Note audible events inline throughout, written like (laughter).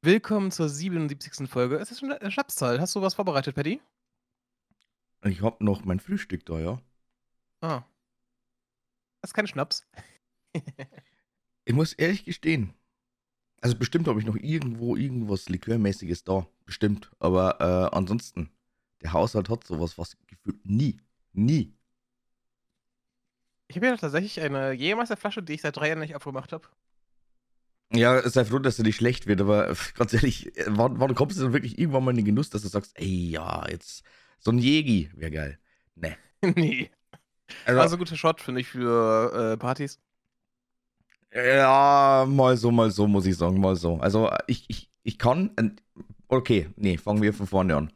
Willkommen zur 77. Folge. Es ist schon eine Schnapszahl. Hast du was vorbereitet, Paddy? Ich hab noch mein Frühstück da, ja. Ah. Das ist kein Schnaps. (laughs) Ich muss ehrlich gestehen. Also bestimmt habe ich noch irgendwo irgendwas Likörmäßiges da. Bestimmt. Aber äh, ansonsten, der Haushalt hat sowas was gefühlt nie. Nie. Ich habe ja tatsächlich eine Jägermeisterflasche, die ich seit drei Jahren nicht aufgemacht habe. Ja, sei froh, dass du nicht schlecht wird, aber (laughs) ganz ehrlich, äh, wann, wann kommst du denn wirklich irgendwann mal in den Genuss, dass du sagst, ey, ja, jetzt so ein Jägi wäre geil. Nee. (laughs) nee. Also, also guter Shot, finde ich, für äh, Partys. Ja, mal so, mal so, muss ich sagen, mal so. Also ich, ich, ich kann, okay, nee, fangen wir von vorne an.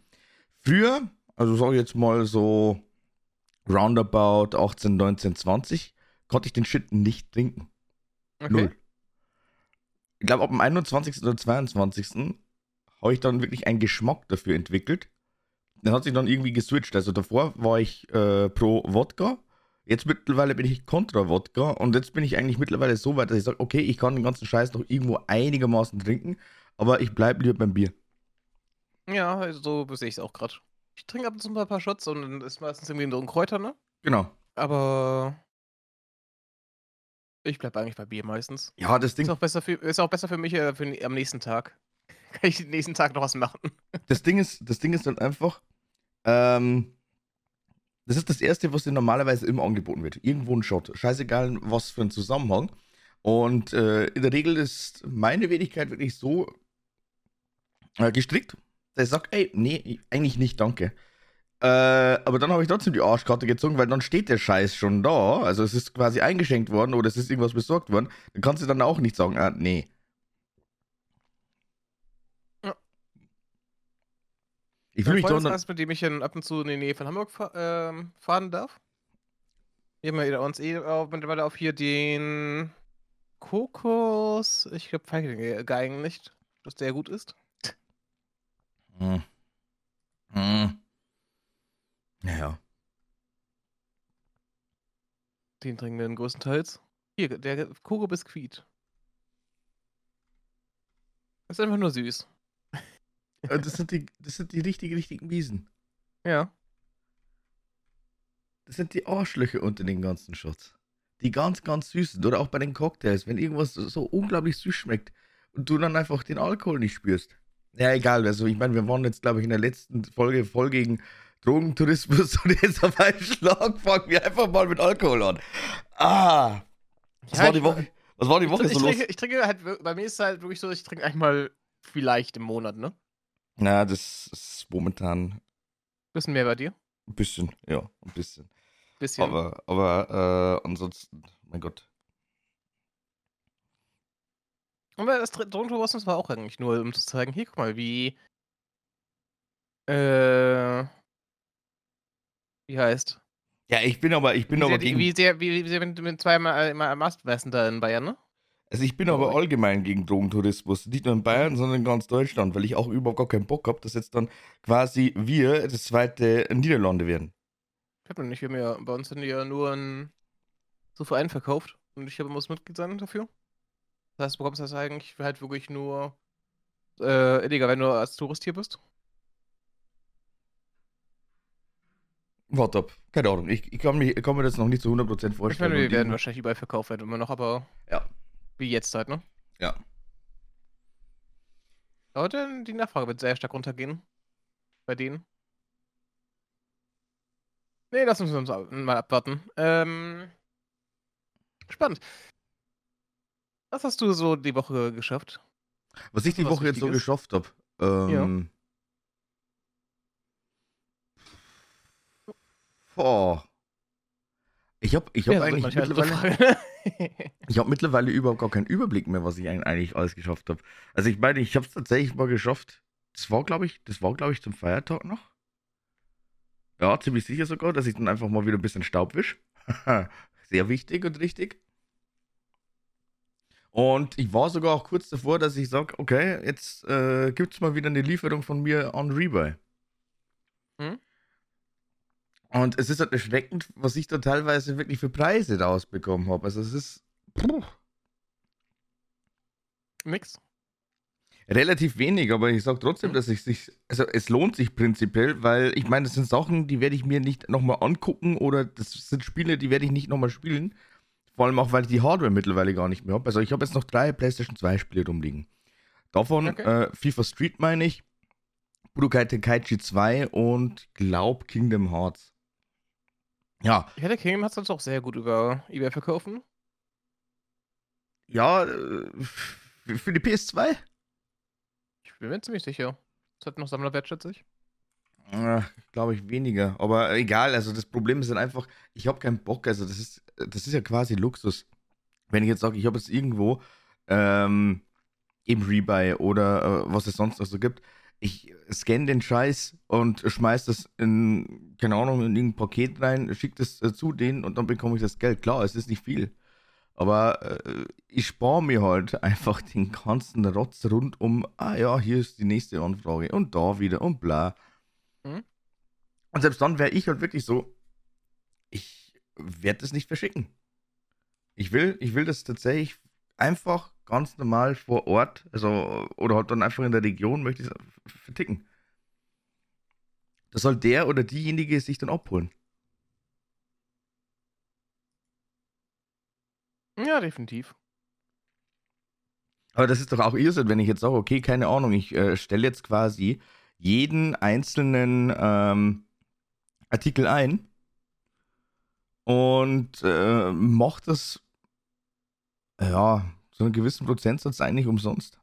Früher, also sag ich jetzt mal so roundabout 18, 19, 20, konnte ich den Shit nicht trinken. Okay. Null. Ich glaube, ab dem 21. oder 22. habe ich dann wirklich einen Geschmack dafür entwickelt. Dann hat sich dann irgendwie geswitcht. Also davor war ich äh, pro Wodka Jetzt mittlerweile bin ich kontra Wodka und jetzt bin ich eigentlich mittlerweile so weit, dass ich sage, okay, ich kann den ganzen Scheiß noch irgendwo einigermaßen trinken, aber ich bleibe lieber beim Bier. Ja, so sehe ich es auch gerade. Ich trinke ab und zu mal ein paar Shots und dann ist meistens irgendwie so ein Kräuter, ne? Genau. Aber ich bleibe eigentlich bei Bier meistens. Ja, das Ding. Ist auch besser für, ist auch besser für mich äh, für, am nächsten Tag. (laughs) Kann ich den nächsten Tag noch was machen. (laughs) Das Ding ist, das Ding ist dann einfach, ähm, das ist das Erste, was dir normalerweise immer angeboten wird. Irgendwo ein Shot. Scheißegal, was für ein Zusammenhang. Und äh, in der Regel ist meine Wenigkeit wirklich so äh, gestrickt, dass ich sage, ey, nee, eigentlich nicht, danke. Äh, aber dann habe ich trotzdem die Arschkarte gezogen, weil dann steht der Scheiß schon da. Also es ist quasi eingeschenkt worden oder es ist irgendwas besorgt worden. Dann kannst du dann auch nicht sagen, ah, nee. Ich will mich doch noch... mit dem ich dann ab und zu in die Nähe von Hamburg fahr, äh, fahren darf. Wir haben ja uns eh mittlerweile auf hier den Kokos. Ich glaube, Feigling nicht, dass der gut ist. Hm. Hm. Naja. Den trinken wir größtenteils. Hier, der Koko Biskuit. Ist einfach nur süß. Äh, (laughs) das sind die, das sind die richtigen, richtigen Wiesen. Ja. Das sind die Arschlöcher unter den ganzen Shots. Die ganz, ganz süßen. Oder auch bei den Cocktails, wenn irgendwas so unglaublich süß schmeckt und du dann einfach den Alkohol nicht spürst. Ja, egal. Also, ich meine, wir waren jetzt, glaube ich, in der letzten Folge voll gegen Drogentourismus (laughs) und jetzt auf einen Schlag fangen wir einfach mal mit Alkohol an. Ah! Was ja, war die Woche? Was war die Woche ich, so ich los? ich trinke halt, bei mir ist es halt wirklich so, ich trinke eigentlich mal vielleicht im Monat, ne? Na, das ist momentan. Bisschen mehr bei dir? Ein bisschen, ja, ein bisschen. Bisschen. Aber, aber äh, ansonsten, mein Gott. Aber das Drohnentourwasser war auch eigentlich nur, um zu zeigen, hier, guck mal, wie. Äh. Wie heißt? Ja, ich bin aber, ich bin wie aber sehr, gegen. Wie sehr, wie, wie sehr, wenn du zweimal immer am Ast da in Bayern, ne? Also ich bin oh, aber allgemein gegen Drogentourismus. Nicht nur in Bayern, sondern in ganz Deutschland, weil ich auch überhaupt gar keinen Bock habe, dass jetzt dann quasi wir das zweite Niederlande werden. Ich habe noch nicht, wir haben ja, bei uns sind die ja nur ein so Verein verkauft und ich habe muss Mitglied sein dafür. Das heißt, du bekommst das eigentlich halt wirklich nur äh, illegal, wenn du als Tourist hier bist. Warte ab. Keine Ahnung. Ich, ich, kann, mich, ich kann mir das noch nicht zu 100% vorstellen. Ich meine, wir werden wahrscheinlich überall verkauft werden immer noch, aber. Ja. Wie jetzt halt, ne? Ja. Heute die Nachfrage wird sehr stark runtergehen. Bei denen. Nee, lass uns uns mal abwarten. Ähm, spannend. Was hast du so die Woche geschafft? Was ich die Was Woche jetzt so geschafft habe. Ähm, ja. Boah. Ich habe ich hab ja, eigentlich mittlerweile, ich hab mittlerweile überhaupt gar keinen Überblick mehr, was ich eigentlich alles geschafft habe. Also ich meine, ich habe es tatsächlich mal geschafft. Das war, glaube ich, das war, glaube ich, zum Feiertag noch. Ja, ziemlich sicher sogar, dass ich dann einfach mal wieder ein bisschen Staub wisch. (laughs) Sehr wichtig und richtig. Und ich war sogar auch kurz davor, dass ich sage, okay, jetzt äh, gibt es mal wieder eine Lieferung von mir an Rebuy. Hm? Und es ist halt erschreckend, was ich da teilweise wirklich für Preise rausbekommen habe. Also es ist. Puh. Nix. Relativ wenig, aber ich sage trotzdem, mhm. dass ich sich, also es lohnt sich prinzipiell, weil ich meine, das sind Sachen, die werde ich mir nicht nochmal angucken oder das sind Spiele, die werde ich nicht nochmal spielen. Vor allem auch, weil ich die Hardware mittlerweile gar nicht mehr habe. Also ich habe jetzt noch drei PlayStation 2 Spiele rumliegen. Davon okay. äh, FIFA Street meine ich, Budokai Tenkaichi 2 und glaub Kingdom Hearts. Ja. Ich hätte Kingdom Hearts auch sehr gut über eBay verkaufen. Ja, äh, für die PS2? Ich bin mir ziemlich sicher. Das hat noch Sammlerwert, schätze ich. Äh, Glaube ich weniger. Aber egal, also das Problem ist dann einfach, ich habe keinen Bock. Also das ist, das ist ja quasi Luxus. Wenn ich jetzt sage, ich habe jetzt irgendwo ähm, eben Rebuy oder äh, was es sonst noch so gibt, ich scanne den Scheiß und schmeiß das in, keine Ahnung, in irgendein Paket rein, schicke das äh, zu denen und dann bekomme ich das Geld. Klar, es ist nicht viel. Aber äh, ich spare mir halt (laughs) einfach den ganzen Rotz rund um, ah ja, hier ist die nächste Anfrage und da wieder und bla. Mhm. Und selbst dann wäre ich halt wirklich so, ich werde das nicht verschicken. Ich will, ich will das tatsächlich einfach ganz normal vor Ort, also oder halt dann einfach in der Region möchte ich es verticken. Das soll der oder diejenige sich dann abholen. Ja, definitiv. Aber das ist doch auch Irrsinn, wenn ich jetzt sage, okay, keine Ahnung, ich äh, stelle jetzt quasi jeden einzelnen ähm, Artikel ein und äh, mache das, ja, so einen gewissen Prozentsatz eigentlich umsonst.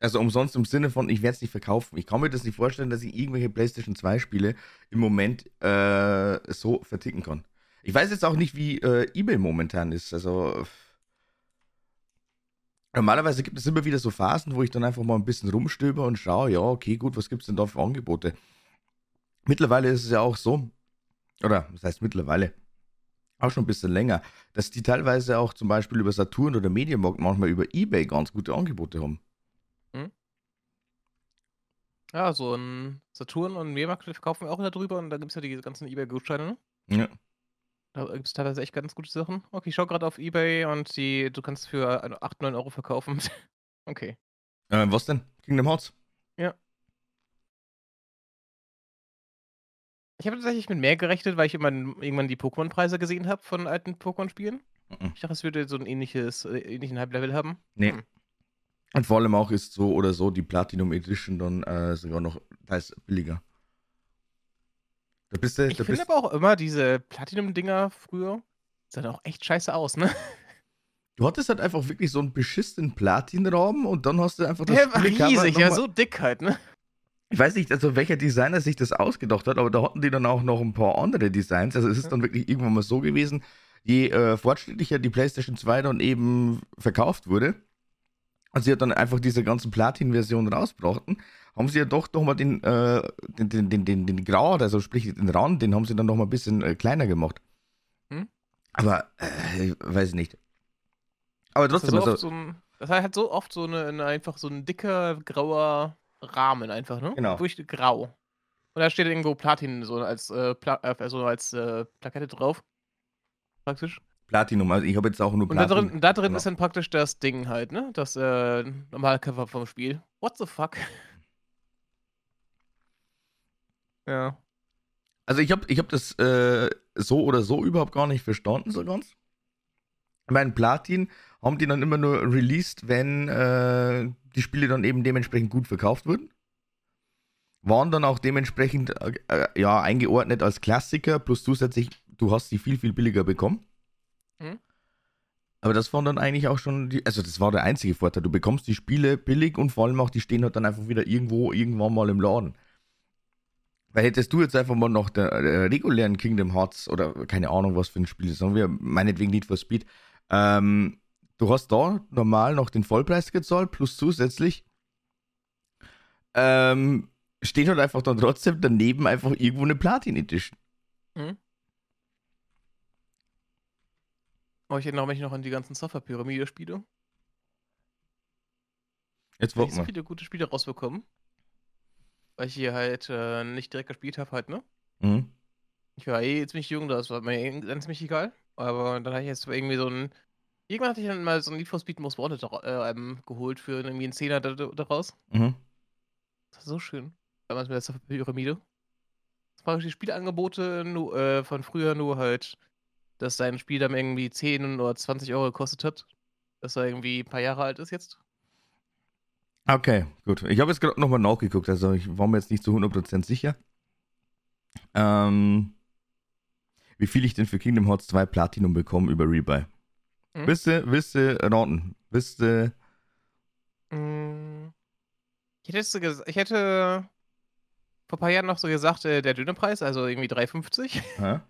Also umsonst im Sinne von, ich werde es nicht verkaufen. Ich kann mir das nicht vorstellen, dass ich irgendwelche PlayStation 2 Spiele im Moment äh, so verticken kann. Ich weiß jetzt auch nicht, wie äh, eBay momentan ist. Also normalerweise gibt es immer wieder so Phasen, wo ich dann einfach mal ein bisschen rumstöber und schaue, ja, okay, gut, was gibt es denn da für Angebote? Mittlerweile ist es ja auch so, oder was heißt mittlerweile? Auch schon ein bisschen länger, dass die teilweise auch zum Beispiel über Saturn oder Mediamarkt manchmal über Ebay ganz gute Angebote haben. Hm? Ja, so ein Saturn und Mediamarkt verkaufen wir auch darüber und da gibt es ja die ganzen Ebay-Gutscheine. Ne? Ja. Da gibt es teilweise echt ganz gute Sachen. Okay, ich schau gerade auf Ebay und die, du kannst für 8, 9 Euro verkaufen. (laughs) okay. Äh, was denn? Kingdom Hearts? Ja. Ich habe tatsächlich mit mehr gerechnet, weil ich immer, irgendwann die Pokémon-Preise gesehen habe von alten Pokémon-Spielen. Mhm. Ich dachte, es würde so ein ähnliches, äh, ähnlichen Hype-Level haben. Nee. Hm. Und vor allem auch ist so oder so die Platinum Edition dann äh, sogar noch teils billiger. Da bist du, ich finde aber auch immer diese Platinum-Dinger früher sahen auch echt scheiße aus, ne? Du hattest halt einfach wirklich so einen beschissenen Platinraum und dann hast du einfach das Der war riesig, ja, so dick halt, ne? Ich weiß nicht, also welcher Designer sich das ausgedacht hat, aber da hatten die dann auch noch ein paar andere Designs. Also es ist dann wirklich irgendwann mal so gewesen, je äh, fortschrittlicher die PlayStation 2 dann eben verkauft wurde, und sie hat dann einfach diese ganzen Platin-Versionen rausbrachten, haben sie ja doch nochmal den, äh, den, den, den, den, den Grad, also sprich den Rand, den haben sie dann nochmal ein bisschen äh, kleiner gemacht. Hm? Aber, äh, weiß ich nicht. Aber trotzdem, das, also, so ein, das hat so oft so eine, eine, einfach so ein dicker, grauer Rahmen einfach, ne? Genau. Durch grau. Und da steht irgendwo Platin so als, äh, Pla also als äh, Plakette drauf. Praktisch. Platinum. Also ich habe jetzt auch nur Platin. Und da drin, da drin genau. ist dann praktisch das Ding halt, ne? Das äh, normale Cover vom Spiel. What the fuck? (laughs) ja. Also ich habe ich hab das äh, so oder so überhaupt gar nicht verstanden, so ganz. Ich meine, Platin haben die dann immer nur released, wenn äh, die Spiele dann eben dementsprechend gut verkauft wurden. Waren dann auch dementsprechend äh, äh ja, eingeordnet als Klassiker, plus zusätzlich, du hast sie viel, viel billiger bekommen. Mhm. Aber das war dann eigentlich auch schon, die, also das war der einzige Vorteil. Du bekommst die Spiele billig und vor allem auch, die stehen halt dann einfach wieder irgendwo, irgendwann mal im Laden. Weil hättest du jetzt einfach mal noch der, der regulären Kingdom Hearts oder keine Ahnung, was für ein Spiel, sagen wir meinetwegen Need for Speed, ähm, du hast da normal noch den Vollpreis gezahlt, plus zusätzlich ähm, steht halt einfach dann trotzdem daneben einfach irgendwo eine Platin Edition. Mhm. Oh, ich erinnere mich noch an die ganzen Software-Pyramide-Spiele. Jetzt wollen wir. viele gute Spiele rausbekommen. Weil ich hier halt äh, nicht direkt gespielt habe, halt, ne? Mhm. Ich war eh ziemlich jung, das war mir eh ziemlich egal. Aber dann hatte ich jetzt irgendwie so ein. Irgendwann hatte ich dann mal so ein Need for Speed Most Wanted äh, ähm, geholt für irgendwie einen Zehner daraus. Mhm. Das war so schön. Damals mit der Pyramide. Das waren die Spielangebote nur, äh, von früher nur halt, dass dein Spiel dann irgendwie 10 oder 20 Euro gekostet hat. Dass er irgendwie ein paar Jahre alt ist jetzt. Okay, gut. Ich habe jetzt gerade nochmal nachgeguckt, also ich war mir jetzt nicht zu 100% sicher. Ähm, wie viel ich denn für Kingdom Hearts 2 Platinum bekomme über Rebuy. Hm? Willst du, willst du raten? Willst du. Ich hätte, ich hätte vor ein paar Jahren noch so gesagt, äh, der dünne Preis, also irgendwie 3,50. (laughs)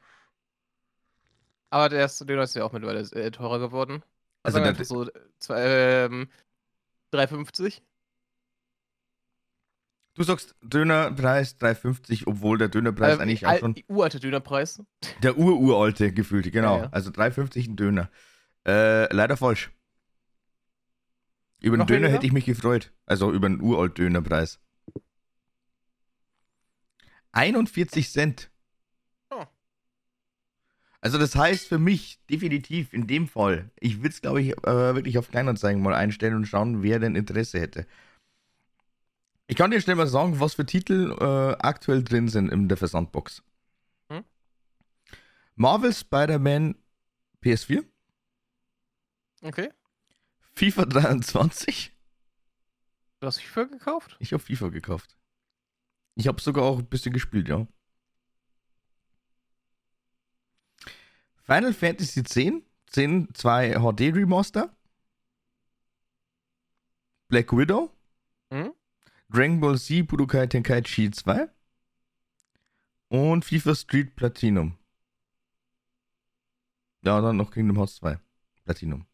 Aber der Döner ist ja auch mittlerweile äh, teurer geworden. Also, also einfach so ähm, 3,50. Du sagst Dönerpreis 3,50, obwohl der Dönerpreis äh, eigentlich auch schon. Uralte Dönerpreis. Der ururalte gefühlte, genau. Ja, ja. Also 3,50 ein Döner. Äh, leider falsch. Über einen Döner weniger? hätte ich mich gefreut. Also über einen uralt Dönerpreis. 41 Cent. Oh. Also das heißt für mich definitiv in dem Fall, ich würde es glaube ich äh, wirklich auf Kleinanzeigen mal einstellen und schauen, wer denn Interesse hätte. Ich kann dir schnell mal sagen, was für Titel äh, aktuell drin sind in der Versandbox. Hm? Marvel Spider-Man PS4. Okay. FIFA 23. Du hast FIFA gekauft? Ich habe FIFA gekauft. Ich habe sogar auch ein bisschen gespielt, ja. Final Fantasy X, 10 2 HD Remaster. Black Widow. Hm? Dragon Ball Z Budokai Tenkaichi 2. Und FIFA Street Platinum. Ja, dann noch Kingdom Hearts 2 Platinum.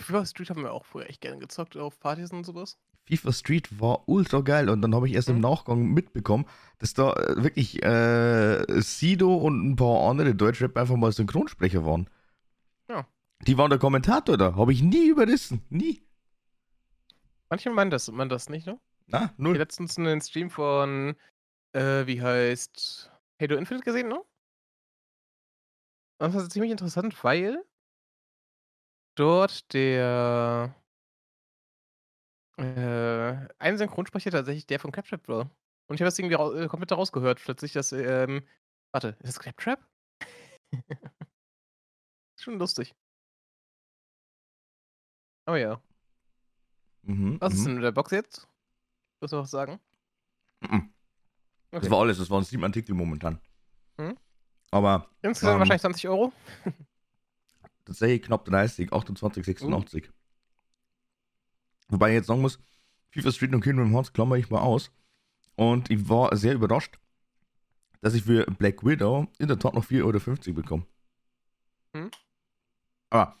FIFA Street haben wir auch früher echt gerne gezockt auf Partys und sowas. FIFA Street war ultra geil und dann habe ich erst mhm. im Nachgang mitbekommen, dass da äh, wirklich äh, Sido und ein paar andere Deutschrap einfach mal Synchronsprecher waren. Ja. Die waren der Kommentator da, habe ich nie überrissen, nie. Manche meinen das, man das nicht, ne? Ah, null. Ich letztens einen Stream von, äh, wie heißt, Halo Infinite gesehen, ne? Und das ist ziemlich interessant, weil dort der äh, ein Synchronsprecher tatsächlich der von Claptrap war. Und ich habe das irgendwie äh, komplett rausgehört, plötzlich, dass, ähm, warte, ist das Claptrap? (laughs) Schon lustig. Oh ja. Mhm, Was ist mhm. denn mit der Box jetzt? Willst du was sagen? Mhm. Okay. Das war alles, das waren sieben Artikel momentan. Mhm. Aber. Insgesamt ähm, wahrscheinlich 20 Euro. (laughs) tatsächlich knapp 30, 28, 86. Uh. Wobei ich jetzt sagen muss, FIFA Street und Kingdom Hearts klammer ich mal aus. Und ich war sehr überrascht, dass ich für Black Widow in der Tat noch 4,50 Euro bekomme. Hm? Aber.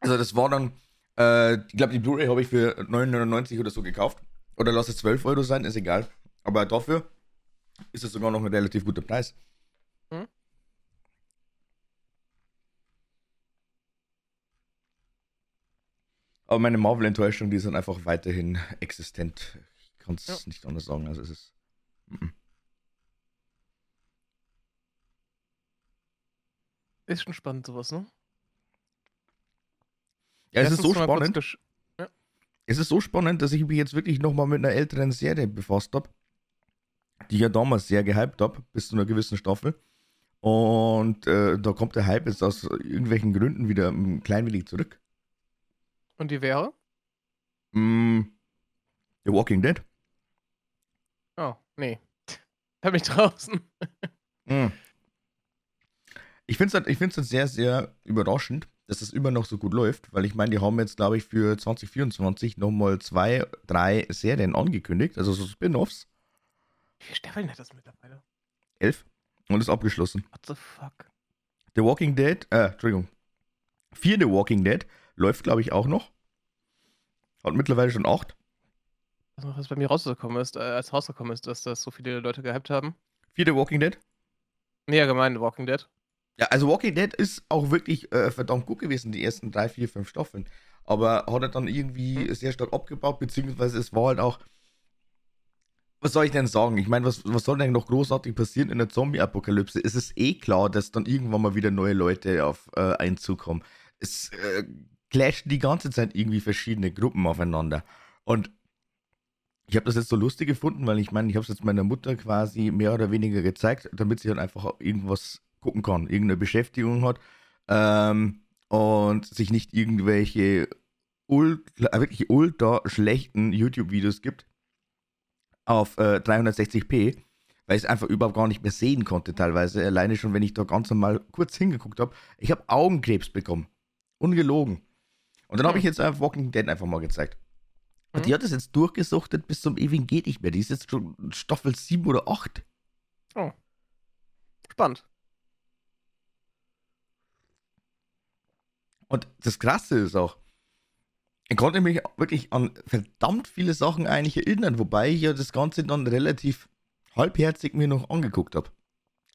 Also, das war dann. Äh, ich glaube, die Blu-ray habe ich für 9,99 oder so gekauft. Oder lass es 12 Euro sein, ist egal. Aber dafür ist es sogar noch ein relativ guter Preis. Hm? Aber meine Marvel-Enttäuschung, die sind einfach weiterhin existent. Ich kann es ja. nicht anders sagen. Also es ist. M -m. Ist schon spannend, sowas, ne? Ja, es ist so spannend. Ja. Es ist so spannend, dass ich mich jetzt wirklich nochmal mit einer älteren Serie befasst habe, die ich ja damals sehr gehypt habe, bis zu einer gewissen Staffel. Und äh, da kommt der Hype jetzt aus irgendwelchen Gründen wieder ein klein wenig zurück. Und die wäre? Mm, The Walking Dead. Oh, nee. (laughs) Da bin ich draußen. mm. Ich finde es halt, halt sehr, sehr überraschend, dass es immer noch so gut läuft, weil ich meine, die haben jetzt, glaube ich, für 2024 nochmal zwei, drei Serien angekündigt, also so Spin-Offs. Wie viele Staffeln hat das mittlerweile? Elf. Und ist abgeschlossen. What the fuck? The Walking Dead, äh, Entschuldigung. Vier The Walking Dead Läuft, glaube ich, auch noch. Hat mittlerweile schon acht. Was bei mir rausgekommen ist, äh, als rausgekommen ist, dass das so viele Leute gehypt haben. Vierte Walking Dead? Nee, allgemein Walking Dead. Ja, also Walking Dead ist auch wirklich äh, verdammt gut gewesen, die ersten drei, vier, fünf Staffeln. Aber hat er dann irgendwie hm. sehr stark abgebaut, beziehungsweise es war halt auch. was soll ich denn sagen? Ich meine, was, was soll denn noch großartig passieren in der Zombie-Apokalypse? Es ist eh klar, dass dann irgendwann mal wieder neue Leute auf äh, Einzug kommen. Es äh, clashen die ganze Zeit irgendwie verschiedene Gruppen aufeinander. Und ich habe das jetzt so lustig gefunden, weil ich meine, ich habe es jetzt meiner Mutter quasi mehr oder weniger gezeigt, damit sie dann einfach irgendwas gucken kann, irgendeine Beschäftigung hat ähm, und sich nicht irgendwelche ultra, wirklich ultra schlechten YouTube-Videos gibt auf äh, 360p, weil ich es einfach überhaupt gar nicht mehr sehen konnte teilweise. Alleine schon, wenn ich da ganz normal kurz hingeguckt habe. Ich habe Augenkrebs bekommen. Ungelogen. Und dann habe ich jetzt einfach Walking Dead einfach mal gezeigt. Und die hat es jetzt durchgesuchtet bis zum ewigen geht nicht mehr. Die ist jetzt schon Staffel 7 oder 8. Oh. Spannend. Und das Krasse ist auch, ich konnte mich wirklich an verdammt viele Sachen eigentlich erinnern, wobei ich ja das Ganze dann relativ halbherzig mir noch angeguckt habe.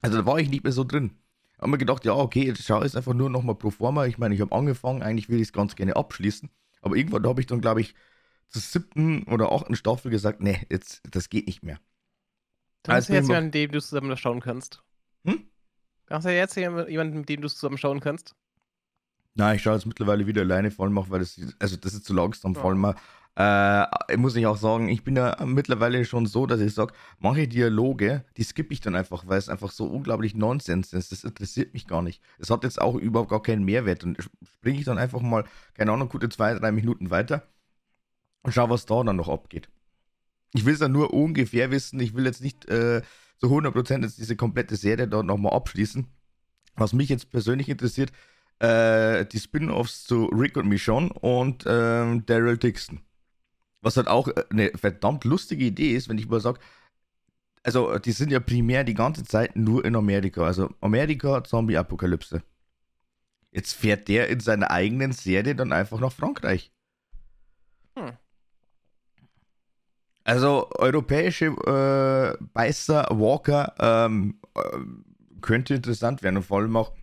Also da war ich nicht mehr so drin. Ich habe mir gedacht, ja, okay, jetzt schaue ich einfach nur nochmal pro forma. Ich meine, ich habe angefangen, eigentlich will ich es ganz gerne abschließen. Aber irgendwann habe ich dann, glaube ich, zur siebten oder achten Staffel gesagt, nee, jetzt, das geht nicht mehr. Du hast ja jetzt jemanden, mit dem du zusammen schauen kannst. Hm? Du hast ja jetzt jemanden, mit dem du zusammen schauen kannst. Nein, ich schaue jetzt mittlerweile wieder alleine vor allem auch, weil das, also das ist zu langsam, vor allem äh, muss ich auch sagen, ich bin ja mittlerweile schon so, dass ich sage, manche Dialoge, die skippe ich dann einfach, weil es einfach so unglaublich Nonsens ist. Das interessiert mich gar nicht. Es hat jetzt auch überhaupt gar keinen Mehrwert und springe ich dann einfach mal, keine Ahnung, gute zwei, drei Minuten weiter und schau, was da dann noch abgeht. Ich will es dann nur ungefähr wissen. Ich will jetzt nicht äh, zu 100% jetzt diese komplette Serie dort nochmal abschließen. Was mich jetzt persönlich interessiert, äh, die Spin-offs zu Rick und Michonne und äh, Daryl Dixon. Was halt auch äh, eine verdammt lustige Idee ist, wenn ich mal sage, also die sind ja primär die ganze Zeit nur in Amerika. Also Amerika, Zombie-Apokalypse. Jetzt fährt der in seiner eigenen Serie dann einfach nach Frankreich. Hm. Also europäische äh, Beißer, Walker ähm, äh, könnte interessant werden und vor allem auch,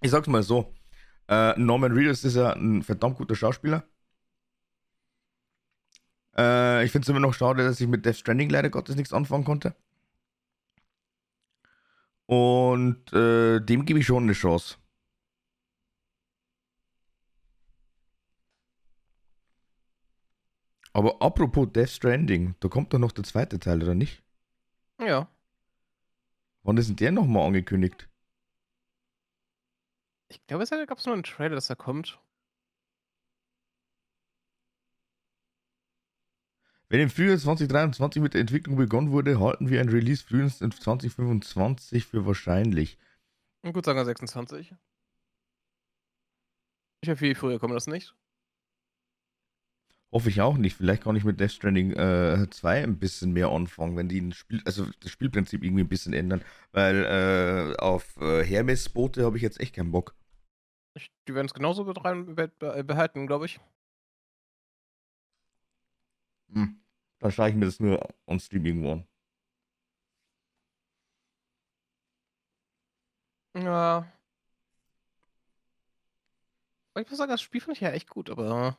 ich sag's mal so, äh, Norman Reedus ist ja ein verdammt guter Schauspieler. Äh, ich finde es immer noch schade, dass ich mit Death Stranding leider Gottes nichts anfangen konnte. Und äh, dem gebe ich schon eine Chance. Aber apropos Death Stranding, da kommt doch noch der zweite Teil, oder nicht? Ja. Wann ist denn der nochmal angekündigt? Ich glaube, es gab nur einen Trailer, dass er kommt. Wenn im Frühjahr 2023 mit der Entwicklung begonnen wurde, halten wir ein Release frühestens in 2025 für wahrscheinlich. Und gut sagen wir 26. Ich habe viel früher kommt das nicht. Hoffe ich auch nicht. Vielleicht kann ich mit Death Stranding äh, 2 ein bisschen mehr anfangen, wenn die Spiel, also das Spielprinzip irgendwie ein bisschen ändern. Weil äh, auf äh, Hermes-Boote habe ich jetzt echt keinen Bock. Ich, die werden es genauso rein behalten, glaube ich. Hm. Dann schaue ich mir das nur on Stream irgendwo an. Ja. Ich muss sagen, das Spiel finde ich ja echt gut, aber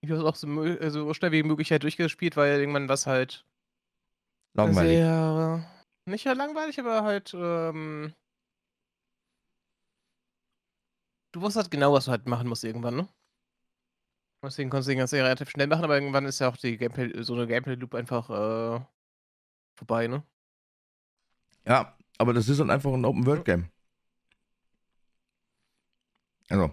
ich habe es auch so, so, also schnell wie möglich halt durchgespielt, weil irgendwann was halt langweilig. Sehr, nicht ja langweilig, aber halt ähm, du wusstest halt genau, was du halt machen musst irgendwann, ne? Deswegen konntest du den ganzen relativ schnell machen, aber irgendwann ist ja auch die Gameplay, so eine Gameplay-Loop einfach äh, vorbei, ne? Ja, aber das ist dann einfach ein Open-World-Game. Also,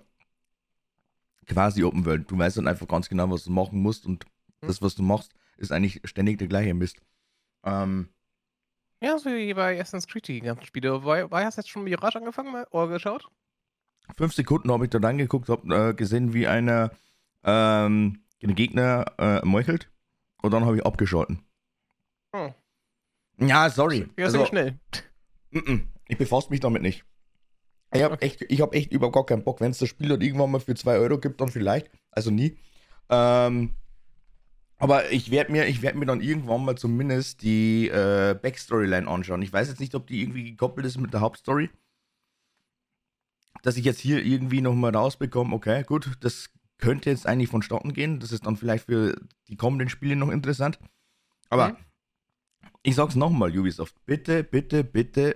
quasi Open World. Du weißt dann einfach ganz genau, was du machen musst und mhm. das, was du machst, ist eigentlich ständig der gleiche Mist. Ähm, ja, so wie bei Assassin's Creed die ganzen Spiele. War, war hast du jetzt schon Mirage angefangen oder geschaut? Fünf Sekunden habe ich da reingeguckt, habe äh, gesehen, wie einer ähm, den Gegner äh, meuchelt und dann habe ich abgeschalten. Oh. Ja, sorry. Ja, also, schnell. M -m, ich befasse mich damit nicht. Ich habe echt, hab echt überhaupt gar keinen Bock. Wenn es das Spiel dort irgendwann mal für 2 Euro gibt, dann vielleicht. Also nie. Ähm, aber ich werde mir, werd mir dann irgendwann mal zumindest die äh, Backstoryline anschauen. Ich weiß jetzt nicht, ob die irgendwie gekoppelt ist mit der Hauptstory. Dass ich jetzt hier irgendwie nochmal rausbekomme, okay, gut, das könnte jetzt eigentlich vonstatten gehen. Das ist dann vielleicht für die kommenden Spiele noch interessant. Aber mhm. Ich sag's nochmal, Ubisoft. Bitte, bitte, bitte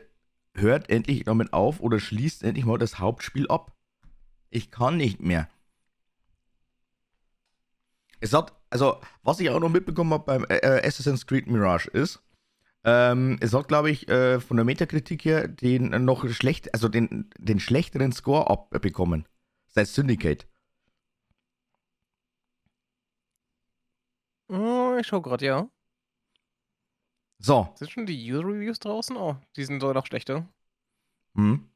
hört endlich damit auf oder schließt endlich mal das Hauptspiel ab. Ich kann nicht mehr. Es hat, also, was ich auch noch mitbekommen habe beim äh, äh, Assassin's Creed Mirage ist, ähm, es hat, glaube ich, äh, von der Metakritik her den noch schlecht, also den, den schlechteren Score abbekommen. Seit Syndicate. Oh, ich schau gerade, ja. So. Sind schon die User-Reviews draußen? Oh, die sind sogar noch schlechter. Hm.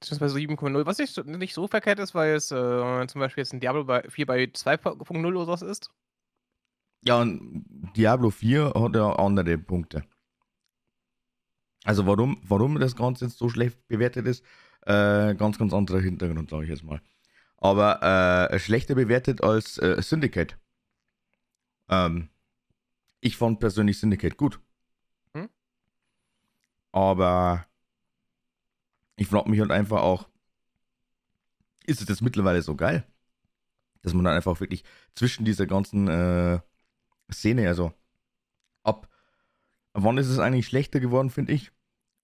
Das ist bei 7.0. Was nicht, nicht so verkehrt ist, weil es äh, zum Beispiel jetzt ein Diablo bei, 4 bei 2.0 oder was ist. Ja, und Diablo 4 hat ja andere Punkte. Also warum, warum das Ganze jetzt so schlecht bewertet ist, äh, ganz, ganz anderer Hintergrund, sage ich jetzt mal. Aber äh, schlechter bewertet als äh, Syndicate. Ähm, ich fand persönlich Syndicate gut. Hm? Aber ich frage mich halt einfach auch, ist es jetzt mittlerweile so geil, dass man dann einfach wirklich zwischen dieser ganzen äh, Szene, also ab wann ist es eigentlich schlechter geworden, finde ich?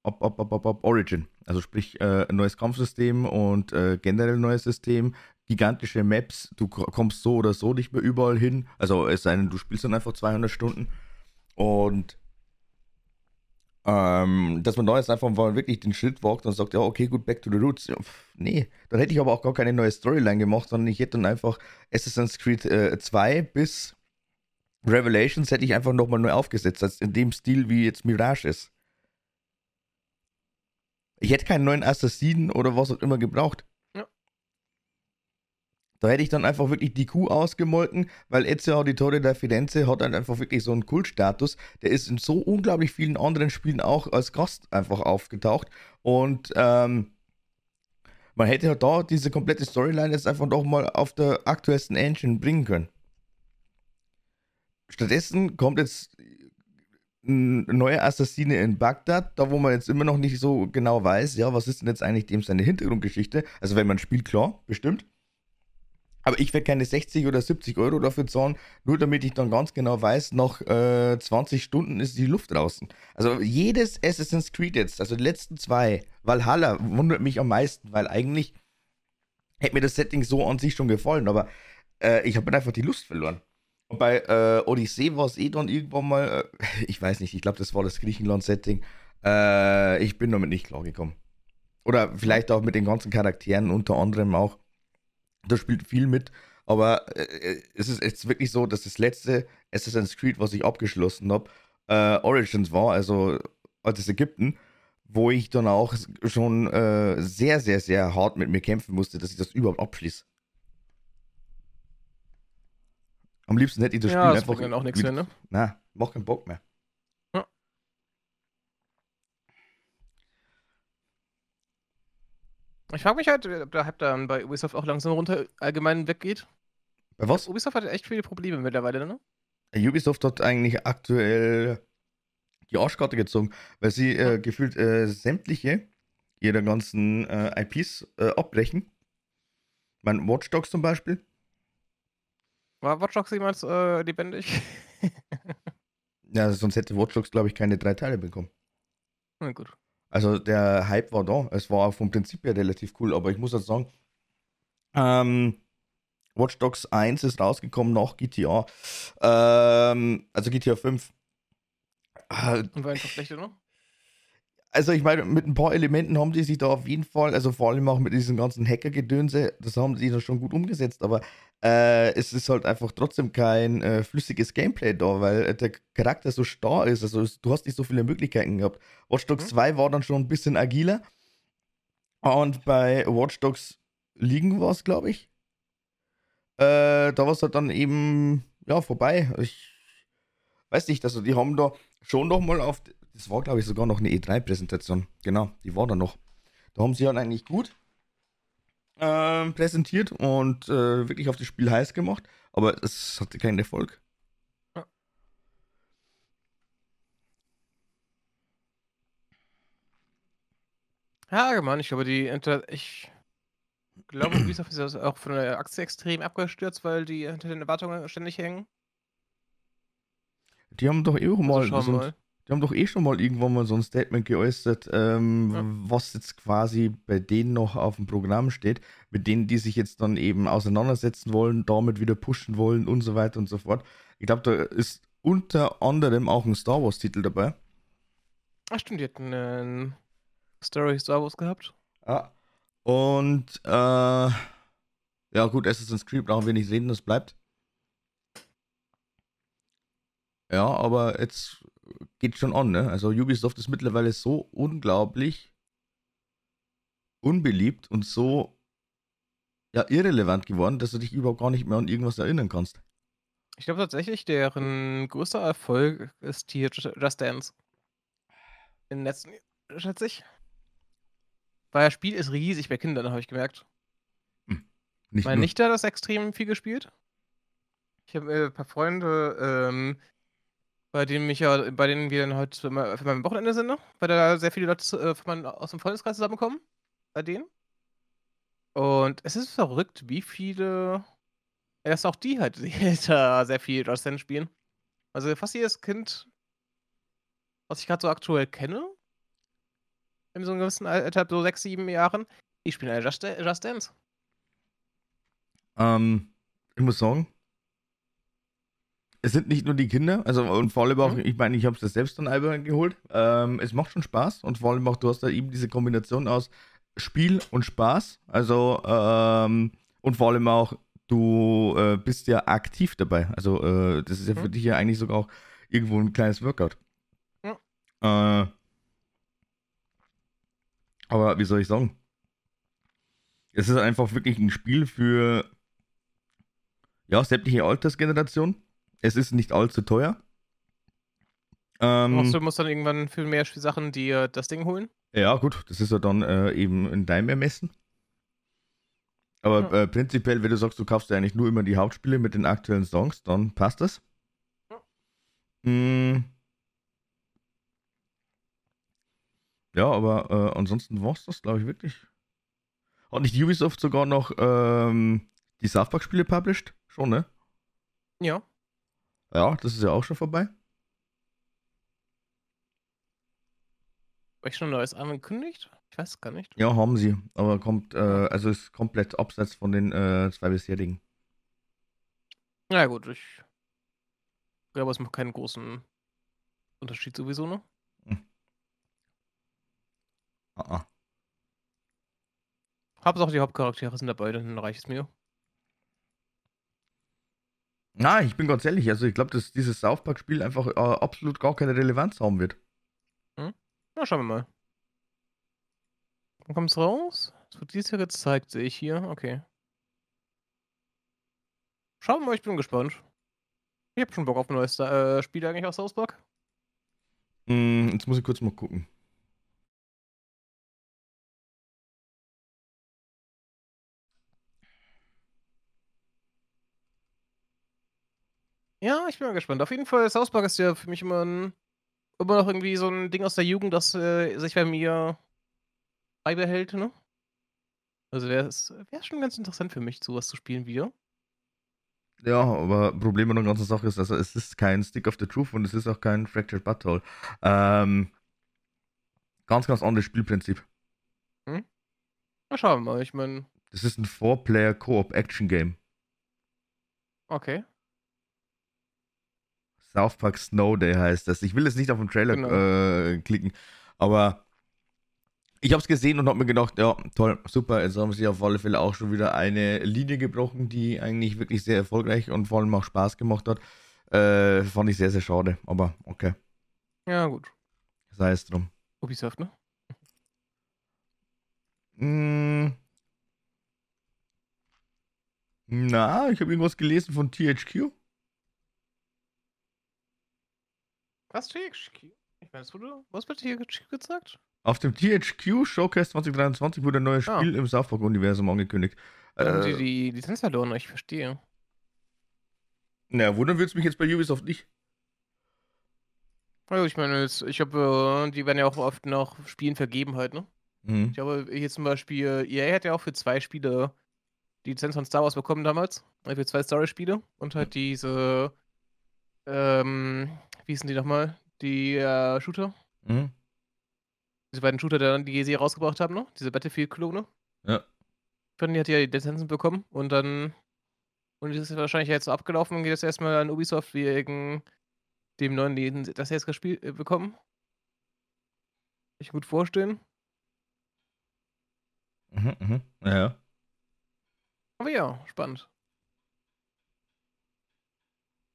Ab, ab, ab, ab, ab Origin. Also sprich, äh, ein neues Kampfsystem und äh, generell ein neues System, gigantische Maps, du kommst so oder so nicht mehr überall hin. Also es sei denn, du spielst dann einfach 200 Stunden. Und ähm, dass man da jetzt einfach mal wirklich den Schritt wagt und sagt, ja, okay, gut, back to the roots. Ja, pff, nee, dann hätte ich aber auch gar keine neue Storyline gemacht, sondern ich hätte dann einfach Assassin's Creed äh, 2 bis Revelations hätte ich einfach nochmal neu aufgesetzt, als in dem Stil, wie jetzt Mirage ist. Ich hätte keinen neuen Assassinen oder was auch immer gebraucht. Da hätte ich dann einfach wirklich die Kuh ausgemolken, weil Ezio Auditore da Firenze hat dann einfach wirklich so einen Kultstatus. Der ist in so unglaublich vielen anderen Spielen auch als Gast einfach aufgetaucht. Und ähm, man hätte halt da diese komplette Storyline jetzt einfach doch mal auf der aktuellsten Engine bringen können. Stattdessen kommt jetzt ein neuer Assassine in Bagdad, da wo man jetzt immer noch nicht so genau weiß, ja, was ist denn jetzt eigentlich dem seine Hintergrundgeschichte? Also wenn man spielt, klar, bestimmt. Aber ich werde keine 60 oder 70 Euro dafür zahlen, nur damit ich dann ganz genau weiß, nach äh, 20 Stunden ist die Luft draußen. Also jedes Assassin's Creed jetzt, also die letzten zwei, Valhalla wundert mich am meisten, weil eigentlich hätte mir das Setting so an sich schon gefallen, aber äh, ich habe einfach die Lust verloren. Und bei äh, Odyssee war es eh dann irgendwann mal, äh, (laughs) ich weiß nicht, ich glaube, das war das Griechenland-Setting. Äh, ich bin damit nicht klargekommen. Oder vielleicht auch mit den ganzen Charakteren, unter anderem auch. Da spielt viel mit. Aber äh, äh, es ist jetzt wirklich so, dass das letzte Assassin's Creed, was ich abgeschlossen habe, äh, Origins war, also altes Ägypten, wo ich dann auch schon äh, sehr, sehr, sehr hart mit mir kämpfen musste, dass ich das überhaupt abschließe. Am liebsten hätte ich das ja, Spiel das einfach. Dann auch nichts mehr, ne? Na, mach keinen Bock mehr. Ich frage mich halt, ob der Hype dann bei Ubisoft auch langsam runter allgemein weggeht. Bei was? Ubisoft hat echt viele Probleme mittlerweile, ne? Ubisoft hat eigentlich aktuell die Arschkarte gezogen, weil sie äh, gefühlt äh, sämtliche ihrer ganzen äh, IPs äh, abbrechen. Mein Watch Dogs zum Beispiel. War Watch Dogs jemals äh, lebendig? (laughs) ja, sonst hätte Watch Dogs, glaube ich, keine drei Teile bekommen. Na gut. Also der Hype war da. Es war vom Prinzip her relativ cool, aber ich muss jetzt sagen, ähm, Watch Dogs 1 ist rausgekommen nach GTA. Ähm, also GTA 5. Äh, Und war einfach schlechter, ne? Also ich meine, mit ein paar Elementen haben die sich da auf jeden Fall, also vor allem auch mit diesen ganzen Hacker-Gedönse, das haben sie da schon gut umgesetzt, aber äh, es ist halt einfach trotzdem kein äh, flüssiges Gameplay da, weil äh, der Charakter so starr ist. Also du hast nicht so viele Möglichkeiten gehabt. Watch Dogs mhm. 2 war dann schon ein bisschen agiler. Und bei Watch Dogs liegen war es, glaube ich. Äh, da war es halt dann eben, ja, vorbei. Ich weiß nicht, also die haben da schon noch mal auf, das war, glaube ich, sogar noch eine E3-Präsentation. Genau, die war da noch. Da haben sie halt eigentlich gut äh, präsentiert und äh, wirklich auf das Spiel heiß gemacht, aber es hatte keinen Erfolg. Ja, allgemein, ich glaube, die Inter ich glaube, Ubisoft ist auch von der Aktie extrem abgestürzt, weil die hinter den Erwartungen ständig hängen. Die haben doch eh mal, also mal. Die haben doch eh schon mal irgendwann mal so ein Statement geäußert, ähm, ja. was jetzt quasi bei denen noch auf dem Programm steht, mit denen, die sich jetzt dann eben auseinandersetzen wollen, damit wieder pushen wollen und so weiter und so fort. Ich glaube, da ist unter anderem auch ein Star Wars-Titel dabei. Ach stimmt, die hatten einen Story Star Wars gehabt. Ja. Und äh, ja gut, Assassin's Creed brauchen wir nicht reden, das bleibt. Ja, aber jetzt geht schon an, ne? Also Ubisoft ist mittlerweile so unglaublich unbeliebt und so ja irrelevant geworden, dass du dich überhaupt gar nicht mehr an irgendwas erinnern kannst. Ich glaube tatsächlich, deren größter Erfolg ist hier Just Dance. In den letzten, schätze ich. Weil das Spiel ist riesig bei Kindern, habe ich gemerkt. Hm, nicht Meine Nichte hat das extrem viel gespielt. Ich habe äh, ein paar Freunde, ähm, bei denen mich ja, bei denen wir dann heute für mein, Wochenende sind, ne? Weil da sehr viele Leute äh, mein, aus dem Freundeskreis zusammenkommen. Bei denen. Und es ist verrückt, wie viele. Dass auch die halt (laughs) da sehr viel Just Dance spielen. Also fast jedes Kind, was ich gerade so aktuell kenne, in so einem gewissen Alter, so sechs, sieben Jahren, die spielen alle Just, Just Dance. Ähm, ich muss sagen, es sind nicht nur die Kinder, also und vor allem auch, mhm. ich meine, ich habe es selbst dann Albert geholt. Ähm, es macht schon Spaß und vor allem auch, du hast da eben diese Kombination aus Spiel und Spaß. Also, ähm, und vor allem auch, du äh, bist ja aktiv dabei. Also, äh, das ist ja mhm. für dich ja eigentlich sogar auch irgendwo ein kleines Workout. Mhm. Äh, aber wie soll ich sagen? Es ist einfach wirklich ein Spiel für ja, sämtliche Altersgenerationen. Es ist nicht allzu teuer. Ähm, du musst dann irgendwann für mehr Sachen dir das Ding holen? Ja, gut, das ist ja dann äh, eben in deinem Ermessen. Aber ja. äh, prinzipiell, wenn du sagst, du kaufst ja eigentlich nur immer die Hauptspiele mit den aktuellen Songs, dann passt das. Ja, mm. ja aber äh, ansonsten war es das, glaube ich, wirklich. Hat nicht Ubisoft sogar noch ähm, die South Park-Spiele published? Schon, ne? Ja. Ja, das ist ja auch schon vorbei. War ich schon Neues angekündigt? Ich weiß gar nicht. Ja, haben sie. Aber kommt, äh, also ist komplett abseits von den äh, zwei bisherigen. Na ja, gut, ich glaube, es macht keinen großen Unterschied sowieso, ne? Hm. Ah, ah. Hauptsache die Hauptcharaktere sind dabei, dann reicht es mir. Na, ich bin ganz ehrlich, also ich glaube, dass dieses South Park-Spiel einfach äh, absolut gar keine Relevanz haben wird. Hm? Na, schauen wir mal. Wann kommt's raus? Es wird dieses Jahr gezeigt, sehe ich hier. Okay. Schauen wir mal, ich bin gespannt. Ich habe schon Bock auf ein neues äh, Spiel eigentlich aus South Park. Mm, jetzt muss ich kurz mal gucken. Ja, ich bin mal gespannt. Auf jeden Fall, South Park ist ja für mich immer, ein, immer noch irgendwie so ein Ding aus der Jugend, das äh, sich bei mir beibehält, ne? Also wäre es schon ganz interessant für mich, sowas zu spielen wieder. Ja, aber Problem an der ganzen Sache ist, also es ist kein Stick of the Truth und es ist auch kein Fractured Butthole. Ähm, ganz, ganz anderes Spielprinzip. Hm? Na, schauen wir mal, ich meine. Das ist ein Four-Player-Koop-Action-Game. Okay. South Park Snow Day heißt das. Ich will jetzt nicht auf den Trailer genau. äh, klicken, aber ich habe es gesehen und habe mir gedacht, ja, toll, super, jetzt haben sie auf alle Fälle auch schon wieder eine Linie gebrochen, die eigentlich wirklich sehr erfolgreich und vor allem auch Spaß gemacht hat. Äh, fand ich sehr, sehr schade, aber okay. Ja, gut. Sei es drum. Ubisoft, ne? Mm. Na, ich habe irgendwas gelesen von THQ. Was THQ? Ich meine, wurde, was wird THQ gezeigt? Auf dem THQ Showcase 2023 wurde ein neues ah. Spiel im South Park-Universum angekündigt. Haben äh, die die Lizenz verloren? Ich verstehe. Naja, wundern würde es mich jetzt bei Ubisoft nicht. Also ich meine, ich habe, äh, die werden ja auch oft nach Spielen vergeben halt, ne? Mhm. Ich glaube, hier zum Beispiel, EA hat ja auch für zwei Spiele die Lizenz von Star Wars bekommen damals. Äh, für zwei Story-Spiele. Und halt diese ähm, wie hießen die nochmal? Die äh, Shooter. Mhm. Diese beiden Shooter, die dann die GSI rausgebracht haben, ne? Diese Battlefield-Klone. Ja. Die hat ja die Lizenzen bekommen und dann. Und das ist wahrscheinlich jetzt so abgelaufen und geht jetzt erstmal an Ubisoft wegen dem neuen, die das jetzt gespielt äh, bekommen. Ich gut vorstellen. Mhm, mhm. Ja. Aber ja, spannend.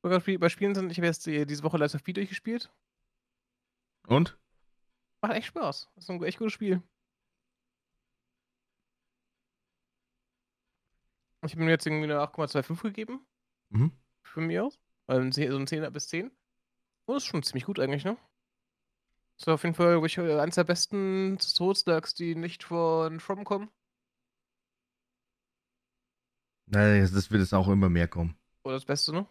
Bei Spielen sind, ich habe jetzt diese Woche Live of P durchgespielt. Und? Macht echt Spaß. Das ist ein echt gutes Spiel. Ich habe mir jetzt irgendwie eine 8,25 gegeben. Mhm. Für mich aus. Also so ein 10 bis 10. Und das ist schon ziemlich gut eigentlich, ne? Das ist auf jeden Fall ich, eines der besten Souls-Darks, die nicht von From kommen. Naja, das wird es auch immer mehr kommen. Oder das Beste, ne?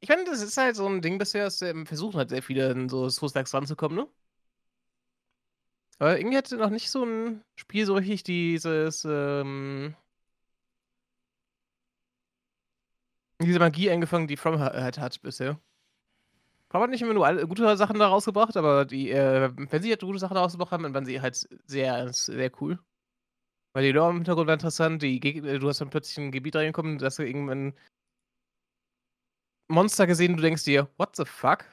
Ich meine, das ist halt so ein Ding, bisher, dass ähm, versuchen halt sehr viele in so Souls-Likes ranzukommen, ne? Aber irgendwie hatte noch nicht so ein Spiel so richtig dieses, ähm, diese Magie eingefangen, die From halt hat bisher. From hat nicht immer nur alle gute Sachen da rausgebracht, aber die, äh, wenn sie halt gute Sachen da rausgebracht haben, dann waren sie halt sehr, sehr cool. Weil die Lore im Hintergrund war interessant, die Gegner, du hast dann plötzlich ein Gebiet reingekommen, dass du irgendwann Monster gesehen, du denkst dir, what the fuck?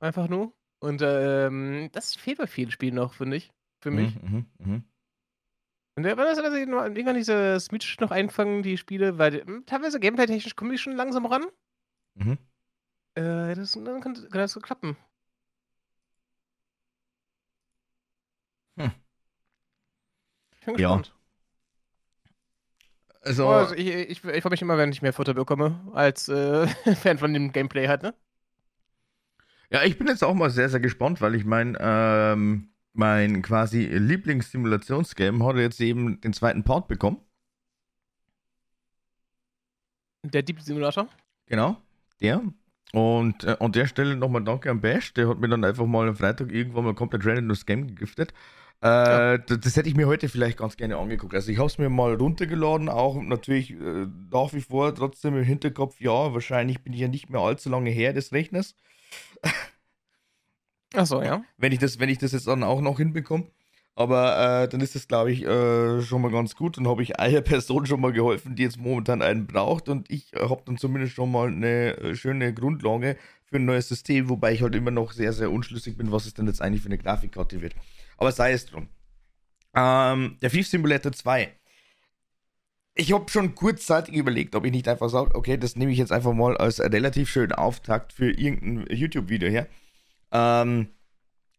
Einfach nur. Und ähm, das fehlt bei vielen Spielen noch, finde ich. Für mich. Mhm, mh, mh. Und wenn das also irgendwann diese Switch noch einfangen, die Spiele, weil hm, teilweise gameplay-technisch komme ich schon langsam ran. Mhm. Äh, das, dann kann, kann das so klappen. Hm. Ich bin gespannt. Ja. Also, oh, also ich, ich, ich freue mich immer, wenn ich mehr Futter bekomme, als äh, (laughs) Fan von dem Gameplay halt, ne? Ja, ich bin jetzt auch mal sehr, sehr gespannt, weil ich mein, ähm, mein quasi Lieblingssimulationsgame hat jetzt eben den zweiten Part bekommen. Der Deep Simulator? Genau, der. Und äh, an der Stelle nochmal danke an Bash, der hat mir dann einfach mal am Freitag irgendwann mal komplett random das Game gegiftet. Äh, das, das, hätte ich mir heute vielleicht ganz gerne angeguckt. Also ich habe es mir mal runtergeladen, auch natürlich äh, nach wie vor trotzdem im Hinterkopf, ja, wahrscheinlich bin ich ja nicht mehr allzu lange her des Rechners. Achso, ja. Wenn ich, das, wenn ich das jetzt dann auch noch hinbekomme. Aber äh, dann ist das, glaube ich, äh, schon mal ganz gut. Dann habe ich einer (laughs) Person schon mal geholfen, die jetzt momentan einen braucht. Und ich äh, habe dann zumindest schon mal eine äh, schöne Grundlage für ein neues System, wobei ich halt immer noch sehr, sehr unschlüssig bin, was es denn jetzt eigentlich für eine Grafikkarte wird. Aber sei es drum. Ähm, der Thief Simulator 2. Ich habe schon kurzzeitig überlegt, ob ich nicht einfach sage, okay, das nehme ich jetzt einfach mal als relativ schönen Auftakt für irgendein YouTube-Video her. Ähm,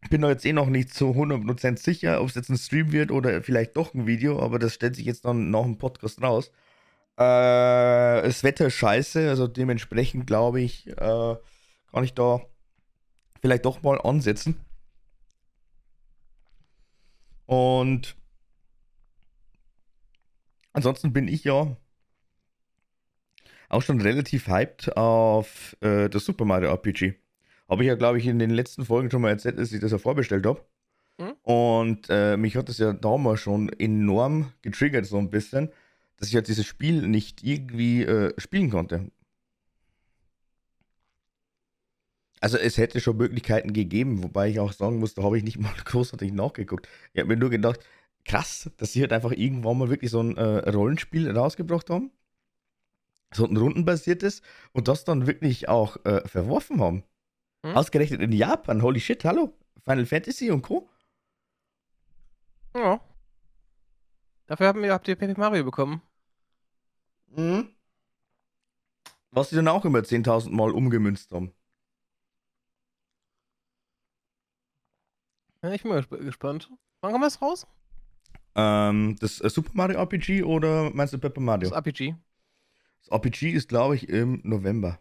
bin da jetzt eh noch nicht zu 100% sicher, ob es jetzt ein Stream wird oder vielleicht doch ein Video, aber das stellt sich jetzt dann nach dem Podcast raus. Äh, das Wetter ist scheiße, also dementsprechend glaube ich, äh, kann ich da vielleicht doch mal ansetzen. Und ansonsten bin ich ja auch schon relativ hyped auf äh, das Super Mario RPG. Habe ich ja, glaube ich, in den letzten Folgen schon mal erzählt, dass ich das ja vorbestellt habe. Mhm. Und äh, mich hat das ja damals schon enorm getriggert, so ein bisschen, dass ich halt dieses Spiel nicht irgendwie äh, spielen konnte. Also es hätte schon Möglichkeiten gegeben, wobei ich auch sagen muss, da habe ich nicht (laughs) mal großartig nachgeguckt. Ich habe mir nur gedacht, krass, dass sie halt einfach irgendwann mal wirklich so ein äh, Rollenspiel rausgebracht haben. So ein rundenbasiertes und das dann wirklich auch äh, verworfen haben. Hm? Ausgerechnet in Japan, holy shit, hallo? Final Fantasy und Co. Ja. Dafür haben wir, habt ihr Paper Mario bekommen. Mhm. Was sie dann auch immer 10.000 Mal umgemünzt haben. Ja, ich bin mal gespannt. Wann kommt das raus? Ähm, das äh, Super Mario RPG oder meinst du Pepper Mario? Das RPG. Das RPG ist, glaube ich, im November.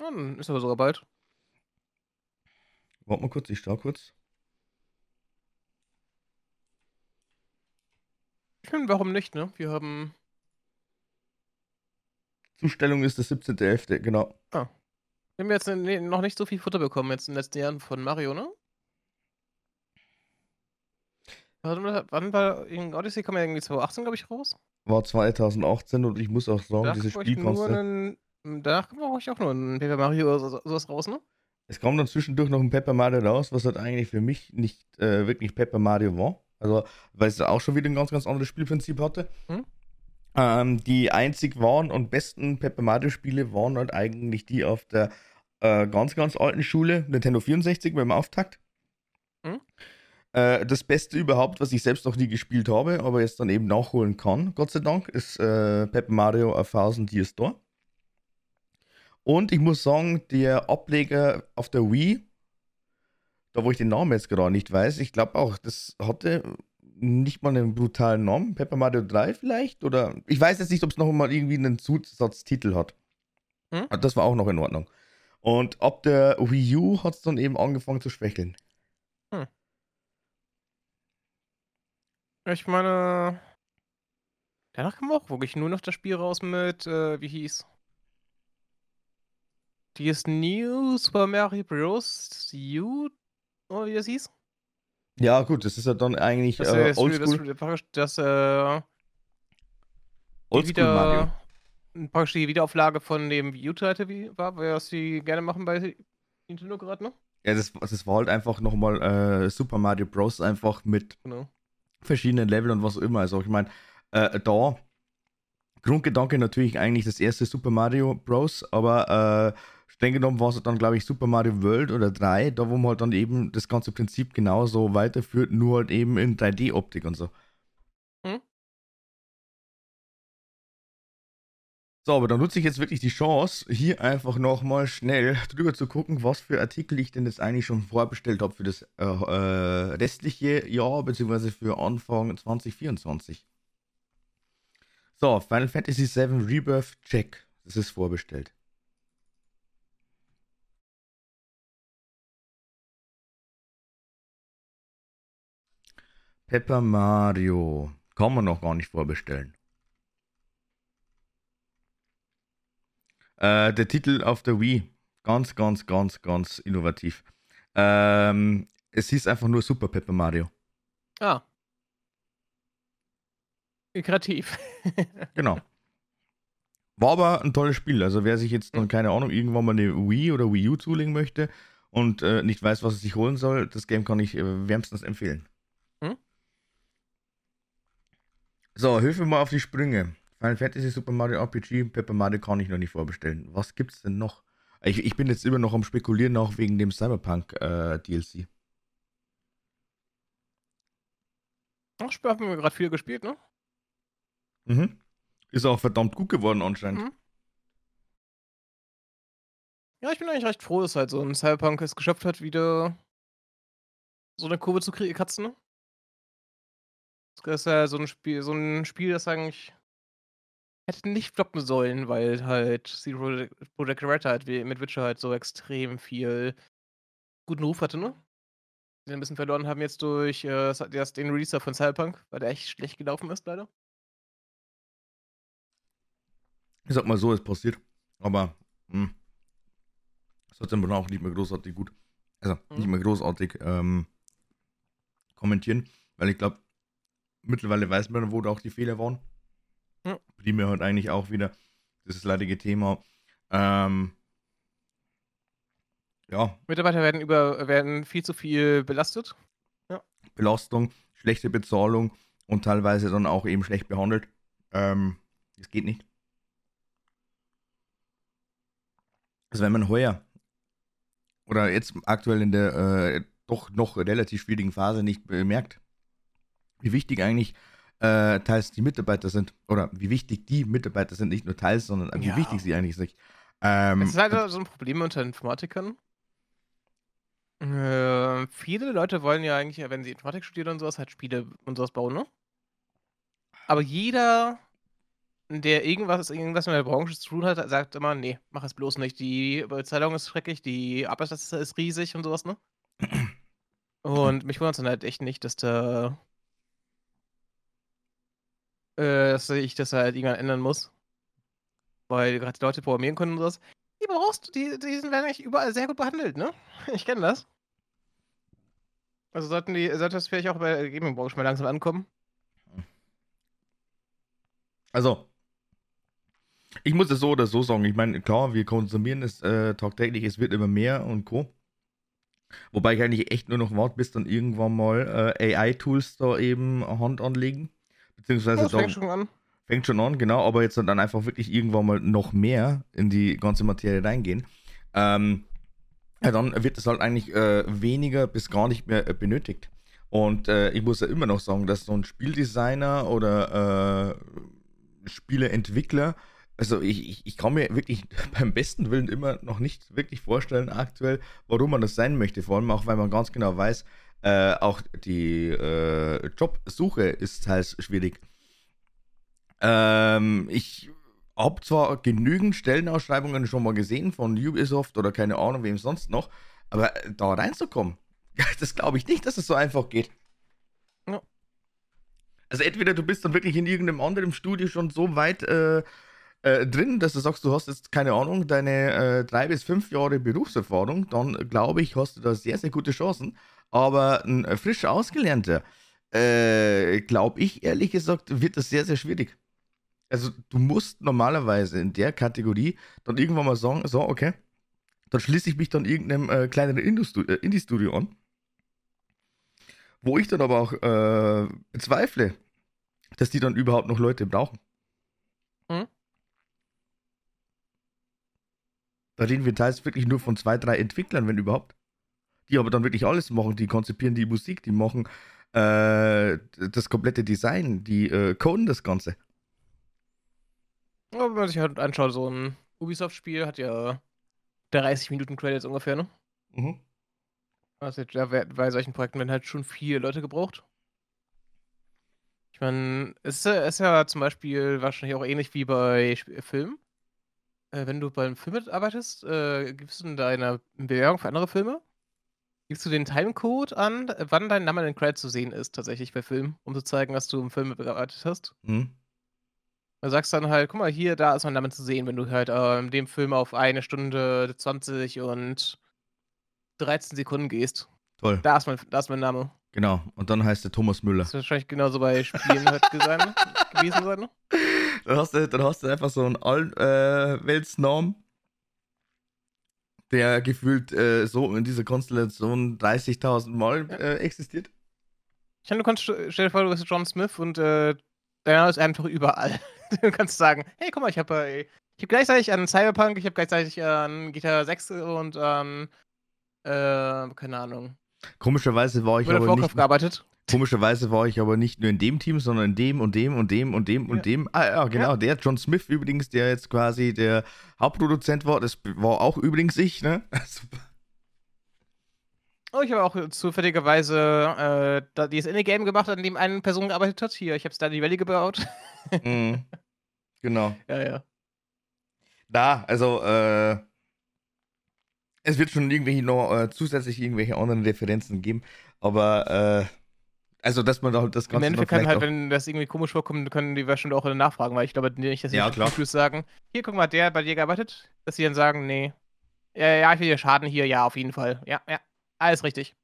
Ja, dann ist aber sogar bald. Warte mal kurz, ich schau kurz. Ich finde, warum nicht, ne? Wir haben. Zustellung ist das 17.11., genau. Ah. Wir haben jetzt noch nicht so viel Futter bekommen jetzt in den letzten Jahren von Mario, ne? Wann war in Odyssey kam ja irgendwie 2018, glaube ich, raus? War 2018 und ich muss auch sagen, dieses Spiel kostet. Danach brauche ich auch nur ein Paper Mario oder sowas raus, ne? Es kam dann zwischendurch noch ein Pepper Mario raus, was halt eigentlich für mich nicht äh, wirklich Pepper Mario war. Also, weil es auch schon wieder ein ganz, ganz anderes Spielprinzip hatte. Hm? Ähm, die einzig wahren und besten Pepper Mario Spiele waren halt eigentlich die auf der äh, ganz, ganz alten Schule, Nintendo 64 beim Auftakt. Hm? Äh, das Beste überhaupt, was ich selbst noch nie gespielt habe, aber jetzt dann eben nachholen kann, Gott sei Dank, ist äh, Paper Mario 1000 Years Door. Und ich muss sagen, der Ableger auf der Wii, da wo ich den Namen jetzt gerade nicht weiß, ich glaube auch, das hatte nicht mal einen brutalen Namen. Paper Mario 3 vielleicht? Oder ich weiß jetzt nicht, ob es noch mal irgendwie einen Zusatztitel hat. Hm? Das war auch noch in Ordnung. Und ab der Wii U hat es dann eben angefangen zu schwächeln. Hm. Ich meine, danach kam auch wirklich nur noch das Spiel raus mit, äh, wie hieß? Die ist New Super Mario Bros. U, oder wie das hieß? Ja, gut, das ist ja dann eigentlich das, äh, Oldschool. Das, das, das äh, Oldschool Mario. Praktisch die Wiederauflage von dem Wii U-Title war, was sie gerne machen bei Nintendo gerade, ne? Ja, das, das war halt einfach nochmal äh, Super Mario Bros. einfach mit genau. Verschiedenen Leveln und was auch immer. Also ich meine, äh, da Grundgedanke natürlich eigentlich das erste Super Mario Bros., aber äh, streng genommen war es dann, glaube ich, Super Mario World oder 3, da wo man halt dann eben das ganze Prinzip genauso weiterführt, nur halt eben in 3D-Optik und so. So, aber dann nutze ich jetzt wirklich die Chance, hier einfach nochmal schnell drüber zu gucken, was für Artikel ich denn jetzt eigentlich schon vorbestellt habe für das äh, äh, restliche Jahr, beziehungsweise für Anfang 2024. So, Final Fantasy VII Rebirth Check. Das ist vorbestellt. Pepper Mario. Kann man noch gar nicht vorbestellen. Äh, der Titel auf der Wii. Ganz, ganz, ganz, ganz innovativ. Ähm, es hieß einfach nur Super Pepper Mario. Ah. Kreativ. (laughs) genau. War aber ein tolles Spiel. Also wer sich jetzt dann, hm. keine Ahnung, irgendwann mal eine Wii oder Wii U zulegen möchte und äh, nicht weiß, was er sich holen soll, das Game kann ich äh, wärmstens empfehlen. So, hilf mir mal auf die Sprünge. Final Fantasy Super Mario RPG, Pepper Mario kann ich noch nicht vorbestellen. Was gibt's denn noch? Ich, ich bin jetzt immer noch am Spekulieren, auch wegen dem Cyberpunk äh, DLC. Ach, Spiel haben wir gerade viel gespielt, ne? Mhm. Ist auch verdammt gut geworden anscheinend. Mhm. Ja, ich bin eigentlich recht froh, dass halt so ein Cyberpunk es geschafft hat, wieder so eine Kurve zu kratzen, ne? Das ist ja so ein Spiel so 'n Spiel, das eigentlich hätte nicht floppen sollen, weil halt CD Projekt Red halt mit Witcher halt so extrem viel guten Ruf hatte, ne? Den ein bisschen verloren haben jetzt durch, äh, den Release von Cyberpunk, weil der echt schlecht gelaufen ist leider. Ich sag mal so, es passiert. Aber, hm, das hat dann auch nicht mehr großartig gut also, nicht mhm. mehr großartig, ähm, kommentieren, weil ich glaube mittlerweile weiß man, wo da auch die Fehler waren. Ja. Primär halt eigentlich auch wieder das leidige Thema. Ähm, ja. Mitarbeiter werden über werden viel zu viel belastet. Ja. Belastung, schlechte Bezahlung und teilweise dann auch eben schlecht behandelt. Ähm, das geht nicht. Also wenn man heuer oder jetzt aktuell in der äh, doch noch relativ schwierigen Phase nicht bemerkt, wie wichtig eigentlich äh, teils die Mitarbeiter sind oder wie wichtig die Mitarbeiter sind, nicht nur teils, sondern ja. wie wichtig sie eigentlich sind. Ähm, es ist leider so ein Problem unter Informatikern. Äh, viele Leute wollen ja eigentlich, wenn sie Informatik studieren und sowas, halt Spiele und sowas bauen, ne? Aber jeder, der irgendwas, irgendwas mit der Branche zu tun hat, sagt immer, nee, mach es bloß nicht. Die Bezahlung ist schrecklich, die Arbeitsplatz ist riesig und sowas, ne? (clears throat) Und mich wundert es dann halt echt nicht, dass da dass ich das halt irgendwann ändern muss. Weil gerade die Leute programmieren können und sowas. Die brauchst du, die, die werden eigentlich überall sehr gut behandelt, ne? (laughs) Ich kenne das. Also sollten die, sollte das vielleicht auch bei der Gaming-Branche mal langsam ankommen. Also, ich muss es so oder so sagen. Ich meine, klar, wir konsumieren es äh, tagtäglich, es wird immer mehr und Co. Wobei ich eigentlich echt nur noch warte, bis dann irgendwann mal äh, AI-Tools da eben Hand anlegen. Beziehungsweise das fängt schon an. Fängt schon an, genau, aber jetzt dann einfach wirklich irgendwann mal noch mehr in die ganze Materie reingehen. Ähm, ja, dann wird es halt eigentlich äh, weniger bis gar nicht mehr äh, benötigt. Und äh, ich muss ja immer noch sagen, dass so ein Spieldesigner oder äh, Spieleentwickler also ich, ich, ich kann mir wirklich (laughs) beim besten Willen immer noch nicht wirklich vorstellen aktuell, warum man das sein möchte. Vor allem auch, weil man ganz genau weiß, äh, auch die äh, Jobsuche ist teils schwierig. Ähm, ich habe zwar genügend Stellenausschreibungen schon mal gesehen von Ubisoft oder keine Ahnung wem sonst noch, aber da reinzukommen, (laughs) das glaube ich nicht, dass es so einfach geht. Ja. Also entweder du bist dann wirklich in irgendeinem anderen Studio schon so weit äh, äh, drin, dass du sagst, du hast jetzt, keine Ahnung, deine äh, drei bis fünf Jahre Berufserfahrung, dann glaube ich, hast du da sehr, sehr gute Chancen. Aber ein äh, frisch Ausgelernter, äh, glaube ich, ehrlich gesagt, wird das sehr, sehr schwierig. Also du musst normalerweise in der Kategorie dann irgendwann mal sagen, so, okay, dann schließe ich mich dann irgendeinem äh, kleineren äh, Indie-Studio an. Wo ich dann aber auch äh, bezweifle, dass die dann überhaupt noch Leute brauchen. Mhm. Da reden wir teils wirklich nur von zwei, drei Entwicklern, wenn überhaupt. Die aber dann wirklich alles machen. Die konzipieren die Musik, die machen äh, das komplette Design, die äh, coden das Ganze. Ja, wenn man sich halt anschaut, so ein Ubisoft-Spiel hat ja 30 Minuten Credits ungefähr, ne? Mhm. Also ja, bei solchen Projekten werden halt schon viele Leute gebraucht. Ich meine, es ist ja zum Beispiel wahrscheinlich auch ähnlich wie bei Filmen. Äh, wenn du beim Film mitarbeitest, äh, gibst du in deiner Bewerbung für andere Filme, gibst du den Timecode an, wann dein Name in den Credits zu sehen ist, tatsächlich bei Filmen, um zu zeigen, dass du im Film mitgearbeitet hast. Mhm. Du sagst dann halt, guck mal, hier, da ist mein Name zu sehen, wenn du halt äh, in dem Film auf eine Stunde 20 und 13 Sekunden gehst. Toll. Da ist mein, da ist mein Name. Genau, und dann heißt er Thomas Müller. Das ist wahrscheinlich genauso bei Spielen halt (laughs) gewesen sein. Dann hast du, dann hast du einfach so einen Allweltsnamen, äh, der gefühlt äh, so in dieser Konstellation 30.000 Mal äh, existiert. Ich meine, du kannst, stell dir vor, du bist John Smith und äh, Name ist einfach überall. (laughs) du kannst sagen, hey, guck mal, ich habe äh, ich hab gleichzeitig an Cyberpunk, ich habe gleichzeitig an GTA 6 und an, äh, keine Ahnung. Komischerweise war ich aber nicht, gearbeitet. Komischerweise war ich aber nicht nur in dem Team, sondern in dem und dem und dem und dem und ja. dem. Ah ja, genau, ja. der John Smith übrigens, der jetzt quasi der Hauptproduzent war, das war auch übrigens ich, ne? (laughs) Super. Oh, ich habe auch zufälligerweise äh, dieses Indie-Game gemacht, an dem eine Person gearbeitet hat. Hier, ich habe Stardew Valley gebaut. (laughs) mm, genau. Ja, ja. Da, also, äh, es wird schon irgendwelche noch äh, zusätzlich irgendwelche anderen Referenzen geben, aber äh, also, dass man da halt das Ganze. Im Endeffekt kann halt, wenn das irgendwie komisch vorkommt, können die bestimmt auch nachfragen, weil ich glaube nicht, dass sie ja, klar. sagen, hier, guck mal, der hat bei dir gearbeitet, dass sie dann sagen, nee. Ja, ja, ich will dir Schaden hier, ja, auf jeden Fall. Ja, ja, alles richtig.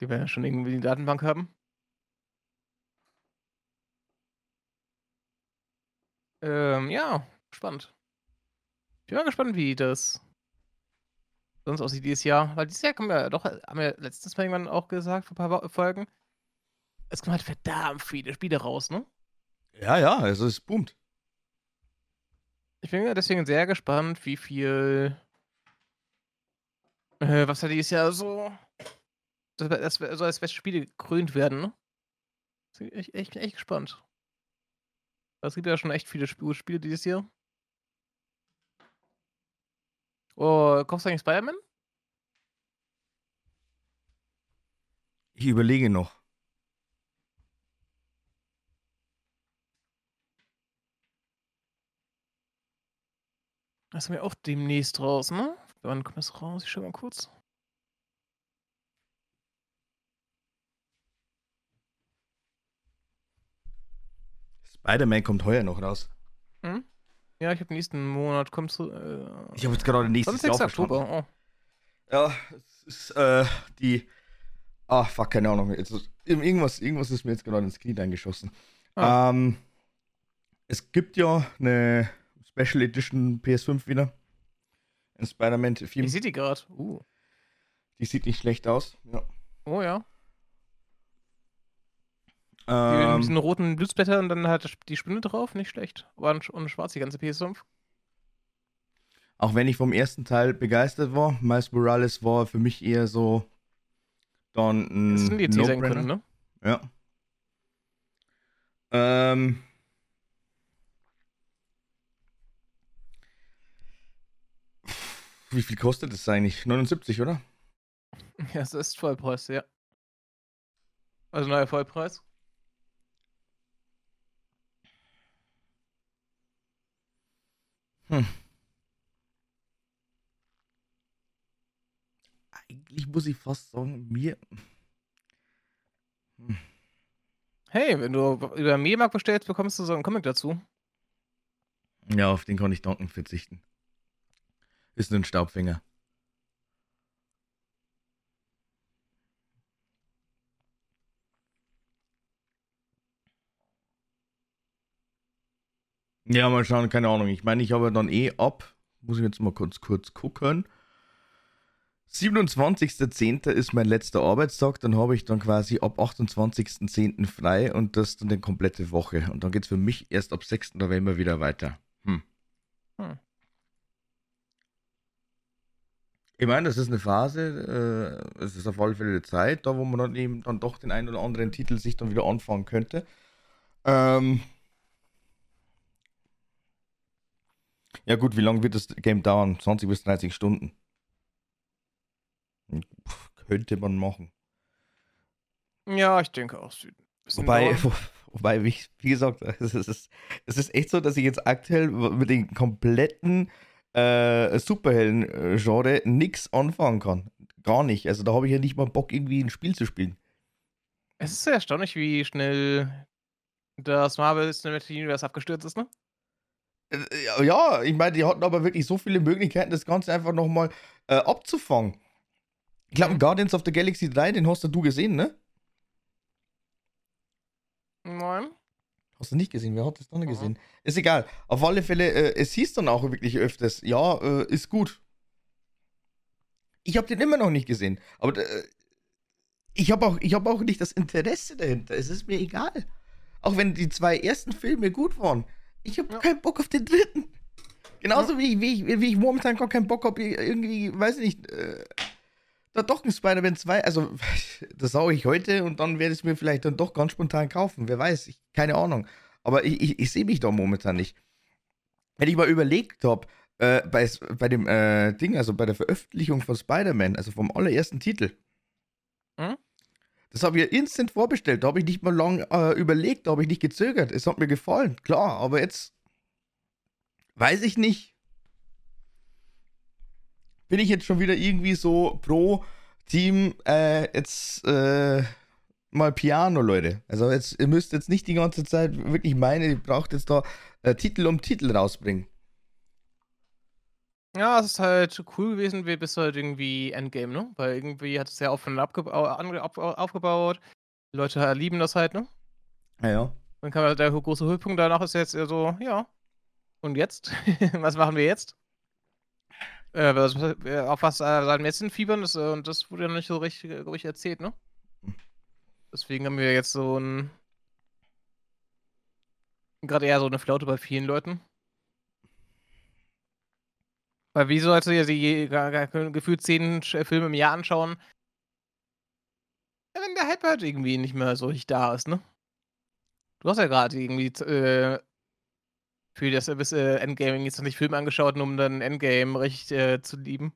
Die werden ja schon irgendwie die Datenbank haben. Ähm, ja, spannend. Ich bin mal gespannt, wie das sonst aussieht dieses Jahr. Weil dieses Jahr kommen ja doch, haben wir letztens mal irgendwann auch gesagt, vor ein paar Folgen. Es kommen halt verdammt viele Spiele raus, ne? Ja, ja, also es boomt. Ich bin ja deswegen sehr gespannt, wie viel. Äh, was da dieses Jahr so. Das, das, so als beste Spiele gekrönt werden, ne? Ich, ich bin echt gespannt. Es gibt ja schon echt viele Spiele dieses Jahr. Oh, kaufst du eigentlich Spider-Man? Ich überlege noch. Das haben wir auch demnächst raus, ne? Wann kommt das raus? Ich schau mal kurz. Spider-Man kommt heuer noch raus. Ja, ich habe nächsten Monat kommst du. Äh, ich habe jetzt gerade nächstes Jahr Oktober. Oh. Ja, es ist äh, die. Ah, fuck, keine Ahnung. Jetzt, irgendwas, irgendwas ist mir jetzt gerade ins Knie eingeschossen. Ah. Ähm, es gibt ja eine Special Edition PS5 wieder. Ein Spider-Man-Film. Ich sehe die gerade. Uh. Die sieht nicht schlecht aus. Ja. Oh ja. Ähm, Die, mit diesen roten Blutsblätter und dann hat die Spinne drauf, nicht schlecht. War ein- und schwarz, die ganze PS5. auch wenn ich vom ersten Teil begeistert war, Miles Morales war für mich eher so dann ein Das sind die sein No-Brainer. können, ne? Ja. Ähm. Wie viel kostet es eigentlich? 79, oder? (laughs) Ja, es ist Vollpreis, ja. Also neuer Vollpreis. Eigentlich muss ich fast sagen, mir. Hey, wenn du über Mediamarkt bestellst, bekommst du so einen Comic dazu. Ja, auf den kann ich danken verzichten. Ist nur ein Staubfinger. Ja, mal schauen, keine Ahnung. Ich meine, ich habe dann eh ab, muss ich jetzt mal kurz kurz gucken. 27.10. ist mein letzter Arbeitstag, dann habe ich dann quasi ab 28.10. frei und das dann die komplette Woche. Und dann geht es für mich erst ab 6. November wieder weiter. Hm. Hm. Ich meine, das ist eine Phase, äh, es ist auf alle Fälle eine Zeit, da wo man dann eben dann doch den einen oder anderen Titel sich dann wieder anfangen könnte. Ähm, ja gut, wie lange wird das Game dauern? 20 bis 30 Stunden. Puh, könnte man machen. Ja, ich denke auch. bisschen Wobei, wo, wobei, wie, wie gesagt, (laughs) es ist, es, ist, echt so, dass ich jetzt aktuell mit dem kompletten äh, Superhelden-Genre nichts anfangen kann. Gar nicht. Also da habe ich ja nicht mal Bock, irgendwie ein Spiel zu spielen. Es ist sehr erstaunlich, wie schnell das Marvel Cinematic Universe abgestürzt ist, ne? Äh, Ja, ich meine, die hatten aber wirklich so viele Möglichkeiten, das Ganze einfach nochmal äh, abzufangen. Ich glaube, Mhm. Guardians of the Galaxy 3, den hast du gesehen, ne? Nein. Hast du nicht gesehen? Wer hat das dann Mhm. gesehen? Ist egal. Auf alle Fälle, äh, es hieß dann auch wirklich öfters, ja, äh, ist gut. Ich habe den immer noch nicht gesehen. Aber äh, ich habe auch, ich hab auch nicht das Interesse dahinter. Es ist mir egal. Auch wenn die zwei ersten Filme gut waren. Ich habe Ja. keinen Bock auf den dritten. Genauso wie, ich, wie, ich, wie ich momentan gar keinen Bock habe, irgendwie, weiß nicht, äh, da doch ein Spider-Man 2. Also, (laughs) das sage ich heute und dann werde ich es mir vielleicht dann doch ganz spontan kaufen. Wer weiß, ich, keine Ahnung. Aber ich, ich, ich sehe mich da momentan nicht. Wenn ich mal überlegt habe, äh, bei, bei dem äh, Ding, also bei der Veröffentlichung von Spider-Man, also vom allerersten Titel, Mhm. Das habe ich instant vorbestellt. Da habe ich nicht mal lang äh, überlegt, da habe ich nicht gezögert. Es hat mir gefallen, klar, aber jetzt weiß ich nicht. Bin ich jetzt schon wieder irgendwie so pro Team, äh, jetzt äh, mal Piano, Leute. Also jetzt, ihr müsst jetzt nicht die ganze Zeit wirklich meinen, ihr braucht jetzt da äh, Titel um Titel rausbringen. Ja, es ist halt cool gewesen, wie bis halt irgendwie Endgame, ne? Weil irgendwie hat es ja aufeinander abgebau ange ab aufgebaut. Die Leute lieben das halt, ne? Ja, ja. Dann kam halt der große Höhepunkt, danach ist jetzt eher so, ja. Und jetzt? (laughs) was machen wir jetzt? Äh, was, äh, auf was äh, sollen wir jetzt hinfiebern? Das, äh, und das wurde ja noch nicht so richtig, äh, ich, erzählt, ne? Deswegen haben wir jetzt so ein. Gerade eher so eine Flaute bei vielen Leuten. Weil wie sollst du dir die gefühlt zehn Sch- Filme im Jahr anschauen? Wenn der Hype halt irgendwie nicht mehr so richtig da ist, ne? Du hast ja gerade irgendwie äh, für das bis äh, Endgame jetzt noch nicht Filme angeschaut, um dann Endgame richtig äh, zu lieben.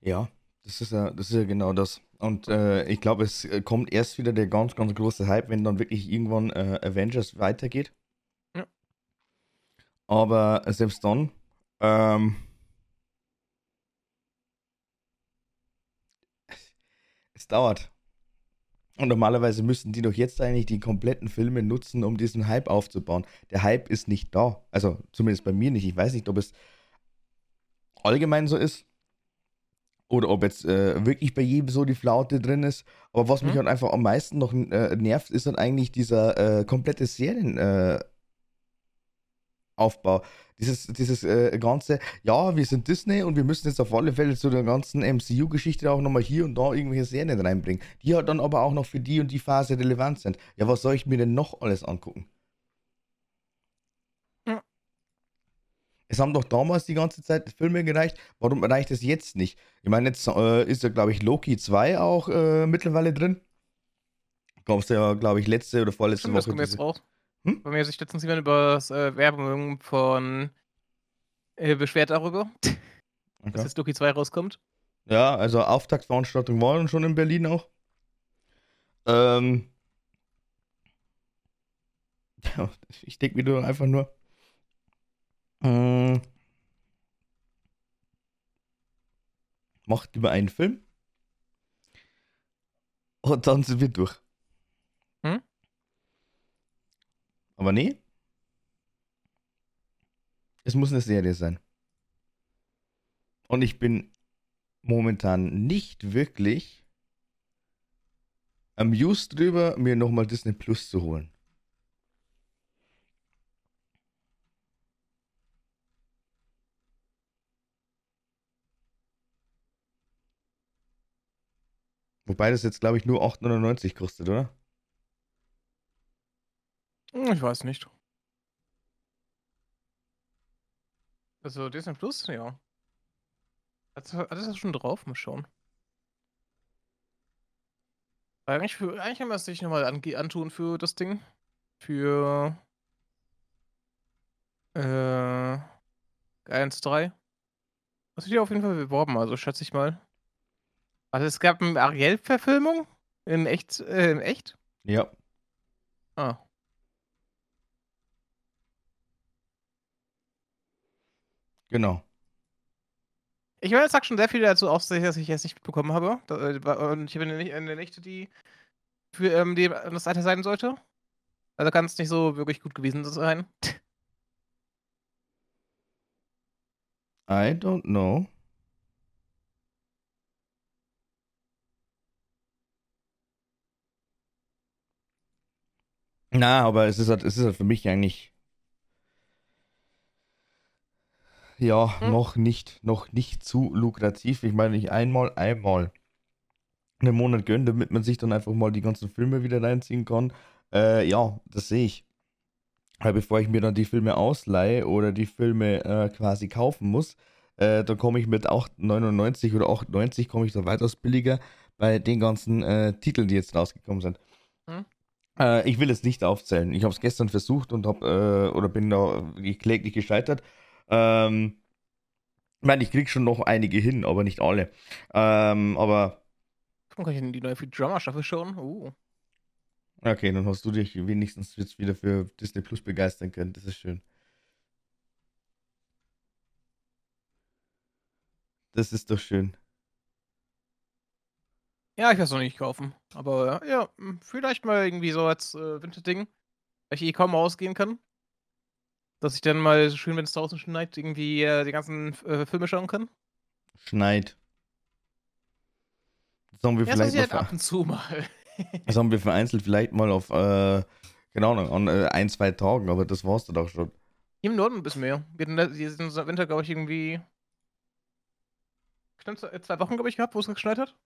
Ja, das ist ja, das ist ja genau das. Und äh, ich glaube, es äh, kommt erst wieder der ganz, ganz große Hype, wenn dann wirklich irgendwann äh, Avengers weitergeht. Ja. Aber selbst dann, ähm, es dauert. Und normalerweise müssten die doch jetzt eigentlich die kompletten Filme nutzen, um diesen Hype aufzubauen. Der Hype ist nicht da. Also zumindest bei mir nicht. Ich weiß nicht, ob es allgemein so ist. Oder ob jetzt äh, wirklich bei jedem so die Flaute drin ist. Aber was mich Mhm. halt einfach am meisten noch äh, nervt, ist dann eigentlich dieser äh, komplette Serien. Aufbau. Dieses, dieses äh, ganze, ja, wir sind Disney und wir müssen jetzt auf alle Fälle zu der ganzen MCU-Geschichte auch nochmal hier und da irgendwelche Serien reinbringen, die halt dann aber auch noch für die und die Phase relevant sind. Ja, was soll ich mir denn noch alles angucken? Es haben doch damals die ganze Zeit Filme gereicht. Warum reicht es jetzt nicht? Ich meine, jetzt äh, ist ja, glaube ich, Loki 2 auch äh, mittlerweile drin. Kommst du ja, glaube ich, letzte oder vorletzte Stimmt, Woche. Das kommt jetzt raus. Hm? Bei mir sich letztens jemand über äh, Werbung von äh, beschwert darüber, (laughs) okay. dass jetzt Loki 2 rauskommt. Ja, also Auftaktveranstaltung war schon in Berlin auch. Ähm, ja, (laughs) ich denke mir nur einfach nur. Äh, macht über einen Film. Und dann sind wir durch. Hm? Aber nee. Es muss eine Serie sein. Und ich bin momentan nicht wirklich amused drüber, mir nochmal Disney Plus zu holen. Wobei das jetzt, glaube ich, nur 8,99 kostet, oder? Hm, ich weiß nicht. Also Disney Plus, ja. Hat, hat das schon drauf? Mal schauen. Eigentlich, für, eigentlich haben wir es sich nochmal an, antun für das Ding. Für äh, 1, 3. Das wird ja auf jeden Fall beworben, also schätze ich mal. Also es gab eine Ariel-Verfilmung? In echt? Äh, in echt? Ja. Ah. Genau. Ich meine, es sagt schon sehr viel dazu aus, dass ich jetzt nicht mitbekommen habe. Äh, und ich bin eine Nächte, die für ähm, die das Seite sein sollte. Also kann es nicht so wirklich gut gewesen sein. I don't know. Na, aber es ist halt, es ist halt für mich eigentlich ja, hm? noch nicht, noch nicht zu lukrativ. Ich meine, ich einmal, einmal einen Monat gönnen, damit man sich dann einfach mal die ganzen Filme wieder reinziehen kann. Äh, ja, das sehe ich. Aber bevor ich mir dann die Filme ausleihe oder die Filme äh, quasi kaufen muss, äh, da komme ich mit 8,99 oder 8,90 komme ich da weitaus billiger bei den ganzen äh, Titeln, die jetzt rausgekommen sind. Hm? Äh, ich will es nicht aufzählen. Ich habe es gestern versucht und habe äh, oder bin da kläglich gescheitert. Ähm, ich meine, ich krieg schon noch einige hin, aber nicht alle. Ähm, aber. Kann ich die neue Drama-Staffel schauen? Uh. Okay, dann hast du dich wenigstens jetzt wieder für Disney Plus begeistern können. Das ist schön. Das ist doch schön. Ja, ich werde es noch nicht kaufen. Aber ja, vielleicht mal irgendwie so als äh, Winterding, weil ich eh kaum rausgehen kann. Dass ich dann mal so schön, wenn es draußen schneit, irgendwie äh, die ganzen äh, Filme schauen kann? Schneit. Sollen wir ja, vielleicht halt ab und zu mal. (laughs) Sollen wir vereinzelt vielleicht mal auf, äh, genau, an äh, ein, zwei Tagen, aber das war's dann auch schon. Hier im Norden ein bisschen mehr. Wir hatten diesen Winter, glaube ich, irgendwie Stimmt, zwei Wochen, glaube ich, gehabt, wo es geschneit hat.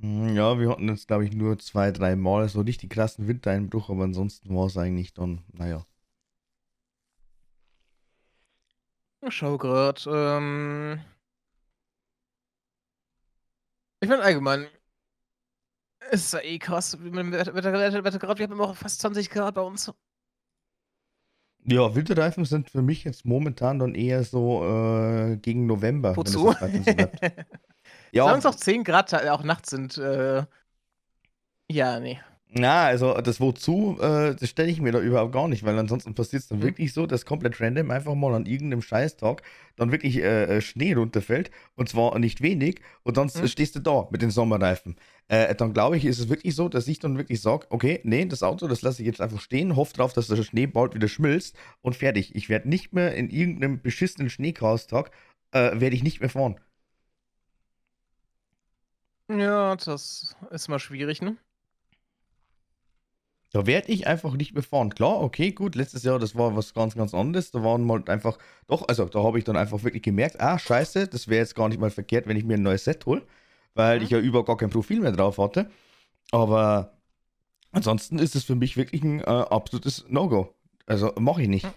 Hm, ja, wir hatten jetzt, glaube ich, nur zwei, drei Mal so nicht die krassen Wintereinbruch, aber ansonsten war es eigentlich dann, naja. Ich schau grad. Ähm ich meine allgemein, es ist ja eh krass. Wettergrad, wir haben immer fast 20 Grad bei uns. Ja, Winterreifen sind für mich jetzt momentan dann eher so äh, gegen November. Wozu? (laughs) ja. Solange es auch 10 Grad auch nachts sind, äh, ja, nee. Na, also das wozu, äh, das stelle ich mir da überhaupt gar nicht, weil ansonsten passiert es dann mhm. wirklich so, dass komplett random einfach mal an irgendeinem Scheißtag dann wirklich äh, äh, Schnee runterfällt und zwar nicht wenig und dann mhm. stehst du da mit den Sommerreifen. Äh, dann glaube ich, ist es wirklich so, dass ich dann wirklich sage, okay, nee, das Auto, das lasse ich jetzt einfach stehen, hoffe drauf, dass der Schnee bald wieder schmilzt und fertig. Ich werde nicht mehr in irgendeinem beschissenen Schneechaostag, äh, werde ich nicht mehr fahren. Ja, das ist mal schwierig, ne? Da werde ich einfach nicht mehr fahren. Klar, okay, gut, letztes Jahr, das war was ganz, ganz anderes. Da waren mal einfach, doch, also da habe ich dann einfach wirklich gemerkt, ah, scheiße, das wäre jetzt gar nicht mal verkehrt, wenn ich mir ein neues Set hole, weil mhm. ich ja über gar kein Profil mehr drauf hatte. Aber ansonsten ist es für mich wirklich ein äh, absolutes No-Go. Also mache ich nicht. Mhm.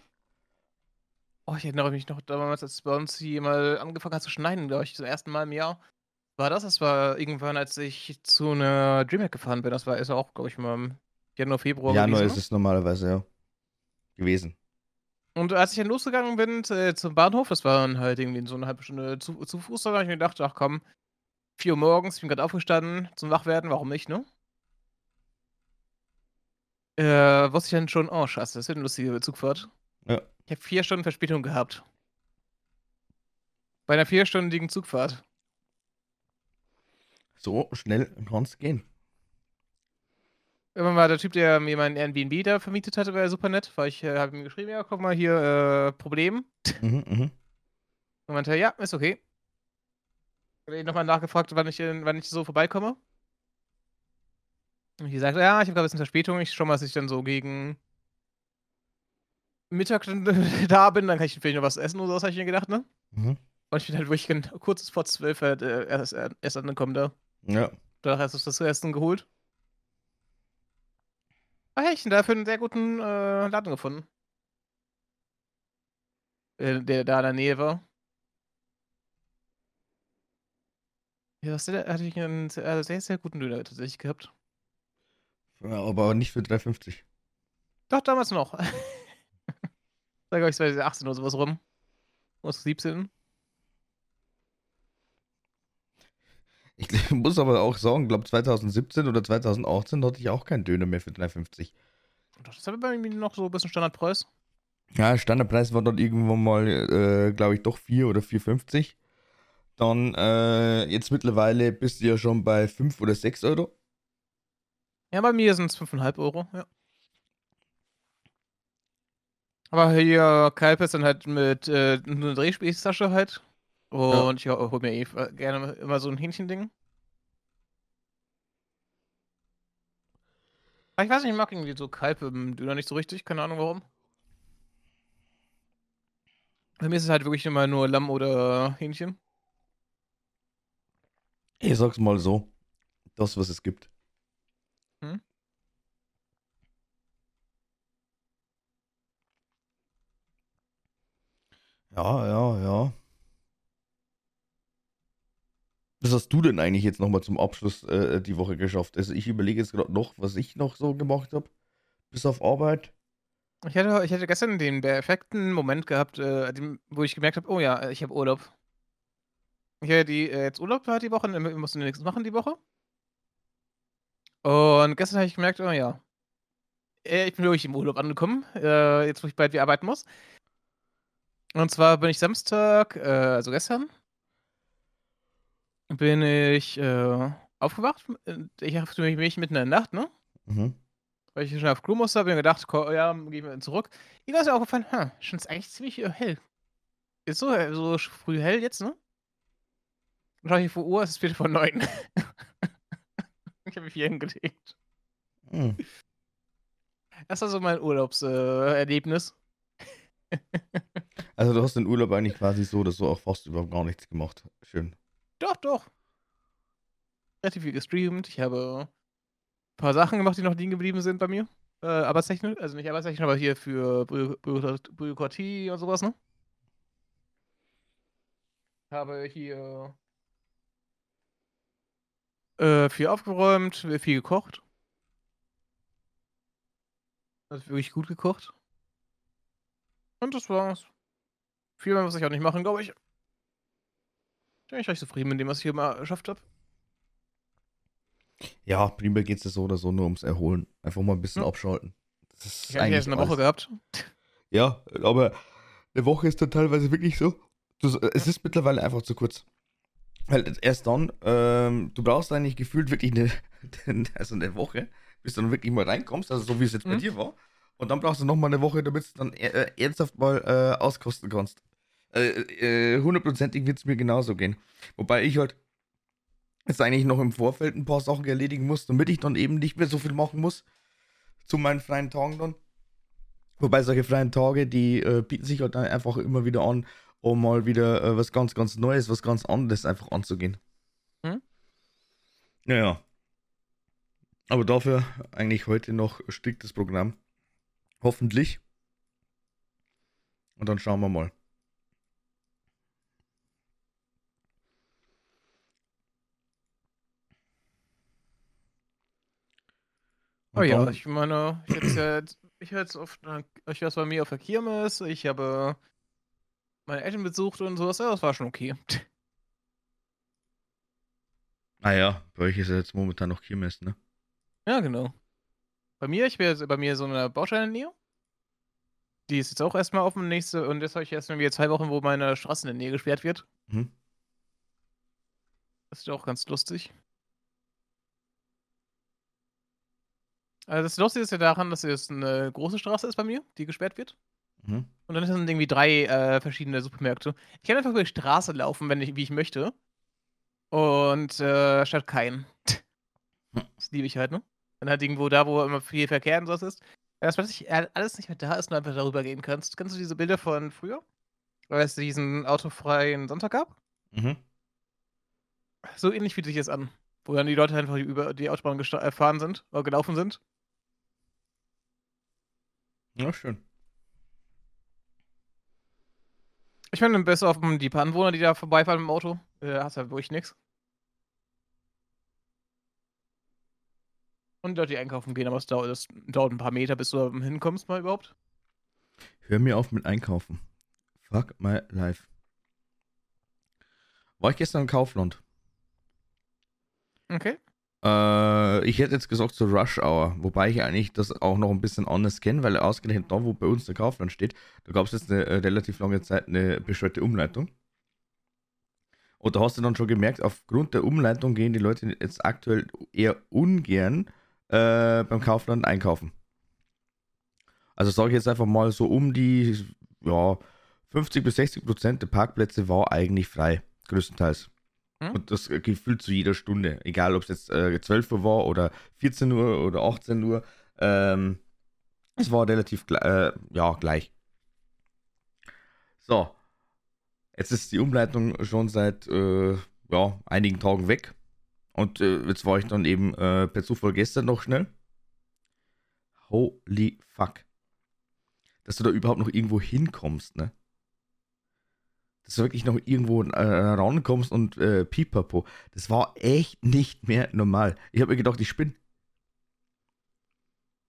Oh, ich erinnere mich noch damals, als bei uns hier mal angefangen hat zu schneiden, glaube ich, zum ersten Mal im Jahr. War das? Das war irgendwann, als ich zu einer Dreamhack gefahren bin. Das war ist auch, glaube ich, mal Januar, Februar. Januar ist es normalerweise, ja. Gewesen. Und als ich dann losgegangen bin äh, zum Bahnhof, das war dann halt irgendwie so eine halbe Stunde zu, zu Fuß, da habe ich mir gedacht, ach komm, 4 Uhr morgens, ich bin gerade aufgestanden zum Wachwerden, warum nicht, ne? Äh, wusste ich dann schon, oh scheiße, das wird eine lustige Zugfahrt. Ja. Ich habe vier Stunden Verspätung gehabt. Bei einer vierstündigen Zugfahrt. So schnell kann es gehen. Irgendwann war der Typ, der mir mein Airbnb da vermietet hatte, war super nett, weil ich äh, habe ihm geschrieben, ja, guck mal hier, äh, Problem. Mhm, mh. Und meinte, ja, ist okay. Ich habe ihn nochmal nachgefragt, wann ich, wann ich so vorbeikomme. Und ich sagte, ja, ich habe gerade ein bisschen Verspätung, ich schau mal, dass ich dann so gegen Mittag (laughs) da bin, dann kann ich vielleicht noch was essen oder so, habe ich mir gedacht, ne? Mhm. Und ich bin halt wirklich kurz vor zwölf halt, äh, erst, erst angekommen da. Ja. Danach hast du das zu essen geholt. Ah, ich dafür einen sehr guten äh, Laden gefunden. Äh, der da in der Nähe war. Ja, das hatte ich einen sehr, sehr guten Döner tatsächlich gehabt. Ja, aber nicht für 3,50. Doch, damals noch. da glaube ich, 2018 oder sowas rum. Oder 17. Ich (laughs) muss aber auch sagen, glaube 2017 oder 2018 hatte ich auch keinen Döner mehr für 3,50. Das ist aber bei mir noch so ein bisschen Standardpreis. Ja, Standardpreis war dort irgendwann mal, äh, glaube ich, doch 4 oder 4,50. Dann äh, jetzt mittlerweile bist du ja schon bei 5 oder 6 Euro. Ja, bei mir sind es 5,5 Euro, ja. Aber hier Kalb ist dann halt mit äh, einer Drehspießtasche halt. Und ja. ich hole mir eh gerne immer so ein Hähnchending. Aber ich weiß nicht, ich mag irgendwie so Kalb im Döner nicht so richtig, keine Ahnung warum. Bei mir ist es halt wirklich immer nur Lamm oder Hähnchen. Ich sag's mal so. Das, was es gibt. Hm? Ja, ja, ja. Was hast du denn eigentlich jetzt nochmal zum Abschluss äh, die Woche geschafft? Also ich überlege jetzt gerade noch, was ich noch so gemacht habe. Bis auf Arbeit. Ich hatte, ich hatte gestern den perfekten Moment gehabt, äh, wo ich gemerkt habe, oh ja, ich habe Urlaub. Ich hatte die, äh, jetzt Urlaub die Woche, wir mussten nichts machen die Woche. Und gestern habe ich gemerkt, oh ja, äh, ich bin wirklich im Urlaub angekommen, äh, jetzt wo ich bald wieder arbeiten muss. Und zwar bin ich Samstag, äh, also gestern, bin ich äh, aufgewacht. Äh, ich habe mich mitten in der Nacht, ne? Mhm. Weil ich schon auf Klo musste, habe mir gedacht, ja, gehen wir zurück. Irgendwann ist mir aufgefallen, hm, schon ist eigentlich ziemlich äh, hell. Ist so, äh, so früh hell jetzt, ne? Und schau ich vor Uhr, es ist Viertel vor neun. (laughs) ich habe mich hier hingelegt. Mhm. Das war so mein Urlaubserlebnis. Äh, (laughs) also du hast den Urlaub eigentlich quasi so, dass du auch fast überhaupt gar nichts gemacht. Schön. Doch. Relativ viel gestreamt. Ich habe ein paar Sachen gemacht, die noch liegen geblieben sind bei mir. Äh, arbeitstechnisch. Also nicht arbeitstechnisch, aber hier für Bü Bü Bürokratie und sowas, ne? Habe hier äh, viel aufgeräumt, viel gekocht. Also wirklich gut gekocht. Und das war's. Viel mehr muss ich auch nicht machen, glaube ich. Ich bin eigentlich recht zufrieden mit dem, was ich hier mal geschafft habe. Ja, primär geht es so oder so nur ums Erholen. Einfach mal ein bisschen hm. abschalten. Das ist ich habe jetzt eine Woche gehabt. Ja, aber eine Woche ist dann teilweise wirklich so. Du, es ist mittlerweile einfach zu kurz. Weil erst dann, ähm, du brauchst eigentlich gefühlt wirklich eine, (laughs) also eine Woche, bis du dann wirklich mal reinkommst, also so wie es jetzt mhm. bei hm. dir war. Und dann brauchst du nochmal eine Woche, damit du dann äh, ernsthaft mal äh, auskosten kannst. Äh, äh, hundertprozentig wird es mir genauso gehen. Wobei ich halt jetzt eigentlich noch im Vorfeld ein paar Sachen erledigen muss, damit ich dann eben nicht mehr so viel machen muss. zu meinen freien Tagen dann. Wobei solche freien Tage, die äh, bieten sich halt dann einfach immer wieder an, um mal wieder äh, was ganz, ganz Neues, was ganz anderes einfach anzugehen. Hm? Naja. Aber dafür eigentlich heute noch striktes Programm. Hoffentlich. Und dann schauen wir mal. Oh ja, ich meine, ich jetzt ja, ich jetzt oft, ich war bei mir auf der Kirmes, ich habe meine Eltern besucht und sowas, ja, das war schon okay. Naja, ah bei euch ist ja jetzt momentan noch Kirmes, ne? Ja, genau. Bei mir, ich wäre bei mir so eine Baustelle in der Nähe. Die ist jetzt auch erstmal offen nächste und jetzt habe ich erst mal wieder zwei Wochen, wo meine Straße in der Nähe gesperrt wird. Mhm. Das ist auch ganz lustig. Also das Lustige ist ja daran, dass es eine große Straße ist bei mir, die gesperrt wird. Mhm. Und dann sind irgendwie drei äh, verschiedene Supermärkte. Ich kann einfach über die Straße laufen, wenn ich, wie ich möchte. Und äh, statt keinen. das liebe ich halt, ne? Dann halt irgendwo da, wo immer viel Verkehr und sowas ist. Dass plötzlich alles nicht mehr da ist und einfach darüber gehen kannst. Kennst du diese Bilder von früher? Weil es diesen autofreien Sonntag gab? Mhm. So ähnlich fühlt sich das an. Wo dann die Leute einfach über die Autobahn gefahren sind oder gelaufen sind. Ja, schön. Ich meine, besser auf die paar Anwohner, die da vorbeifahren im Auto. Äh, hast ja wirklich nichts. Und Leute, die einkaufen gehen, aber es dauert, das dauert ein paar Meter, bis du da hinkommst mal überhaupt. Hör mir auf mit Einkaufen. Fuck my life. War ich gestern im Kaufland. Okay. Äh, ich hätte jetzt gesagt so Rush Hour, wobei ich eigentlich das auch noch ein bisschen anders kenne, weil ausgerechnet da, wo bei uns der Kaufland steht, da gab es jetzt eine äh, relativ lange Zeit eine beschwerte Umleitung. Und da hast du dann schon gemerkt, aufgrund der Umleitung gehen die Leute jetzt aktuell eher ungern äh, beim Kaufland einkaufen. Also sage ich jetzt einfach mal so um die ja, 50 bis 60 Prozent der Parkplätze war eigentlich frei, größtenteils. Hm? Und das gefühlt zu jeder Stunde. Egal, ob es jetzt äh, 12 Uhr war oder 14 Uhr oder 18 Uhr. Ähm, es war relativ äh, ja, gleich. So. Jetzt ist die Umleitung schon seit äh, ja, einigen Tagen weg. Und äh, jetzt war ich dann eben äh, per Zufall gestern noch schnell. Holy fuck. Dass du da überhaupt noch irgendwo hinkommst, ne? Dass du wirklich noch irgendwo äh, rankommst und äh, pipapo. Das war echt nicht mehr normal. Ich habe mir gedacht, ich spinne.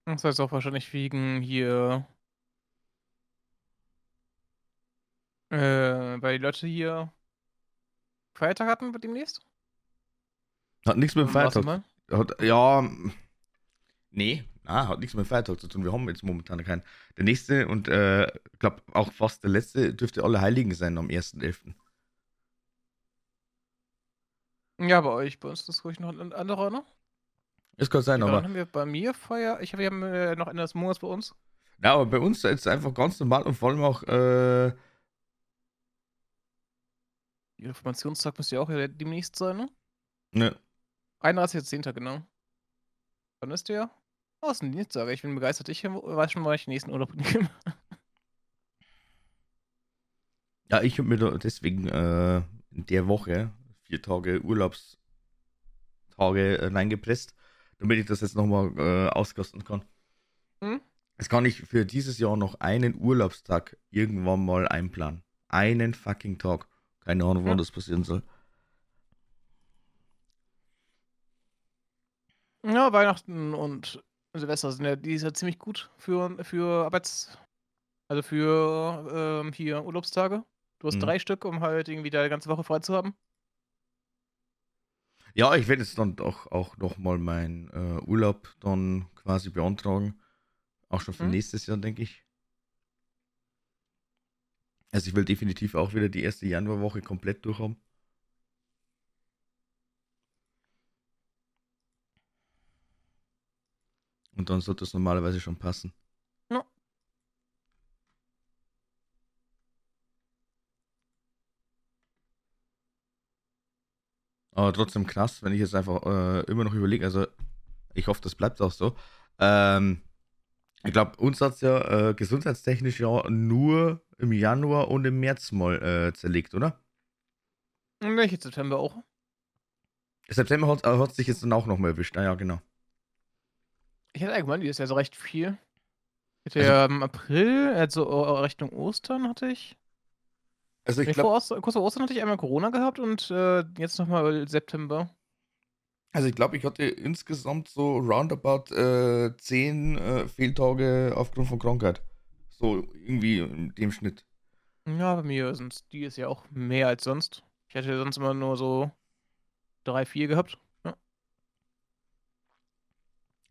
Das heißt auch wahrscheinlich wegen hier. Äh, weil die Leute hier Feiertag hatten demnächst? Hat nichts mit dem Feiertag. Hat, ja. Nee, Ah, hat nichts mit Feiertag zu tun. Wir haben jetzt momentan keinen. Der nächste und äh, ich glaube auch fast der letzte dürfte alle Heiligen sein am 1.11. Ja, bei euch, bei uns ist das ruhig noch ein anderer, ne? Es kann sein, aber. Dann haben wir bei mir Feuer. Ich habe ja äh, noch Ende des Monats bei uns. Ja, aber bei uns ist es einfach ganz normal und vor allem auch. Äh, der Informationstag müsste ja auch demnächst sein, ne? Ne. 31.10. genau. Wann ist der? Außendienstsager. Ich bin begeistert. Ich weiß schon, mal ich den nächsten Urlaub (laughs) nehme. Ja, ich habe mir deswegen äh, in der Woche vier Tage Urlaubstage äh, reingepresst, damit ich das jetzt nochmal äh, auskosten kann. Hm? Jetzt kann ich für dieses Jahr noch einen Urlaubstag irgendwann mal einplanen. Einen fucking Tag. Keine Ahnung, wann hm? das passieren soll. Ja, Weihnachten und Silvester sind ja, die ist ja ziemlich gut für, für Arbeits-, also für ähm, hier Urlaubstage. Du hast mhm. drei Stück, um halt irgendwie die ganze Woche frei zu haben. Ja, ich werde jetzt dann doch auch nochmal meinen äh, Urlaub dann quasi beantragen. Auch schon für mhm. nächstes Jahr, denke ich. Also ich will definitiv auch wieder die erste Januarwoche komplett durchhaben. Und dann sollte es normalerweise schon passen. No. Aber trotzdem krass, wenn ich jetzt einfach äh, immer noch überlege, also ich hoffe, das bleibt auch so. Ähm, Ich glaube, uns hat es ja äh, gesundheitstechnisch ja nur im Januar und im März mal äh, zerlegt, oder? Welche September auch? September hat, äh, hat sich jetzt dann auch noch mal erwischt. Ah ja, genau. Ich hatte allgemein die ist ja so recht viel. Ich hatte also, ja im April, also Richtung Ostern hatte ich. Also ich glaube. Kurz vor Ostern hatte ich einmal Corona gehabt und äh, jetzt nochmal September. Also ich glaube, ich hatte insgesamt so roundabout äh, zehn äh, Fehltage aufgrund von Krankheit. So irgendwie in dem Schnitt. Ja, bei mir sind die ist ja auch mehr als sonst. Ich hätte sonst immer nur so drei, vier gehabt.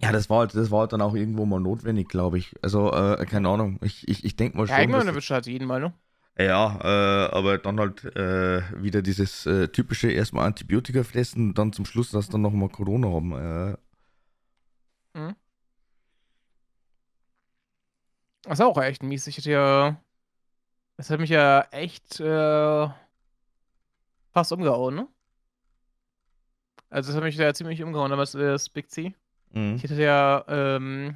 Ja, das, war halt, das war halt dann auch irgendwo mal notwendig, glaube ich. Also, äh, keine Ahnung. Ich, ich, ich denke mal schon. Ja, erwischt halt jeden Mal, ne? Ja, äh, aber dann halt äh, wieder dieses äh, typische erstmal Antibiotika fressen und dann zum Schluss das dann nochmal Corona haben. Mhm. Das ist auch echt mies. Ich hätte ja. Das hat mich ja echt äh, fast umgehauen, ne? Also, das hat mich ja ziemlich umgehauen, damals das Big C. Mhm. Ich hätte ja, ähm,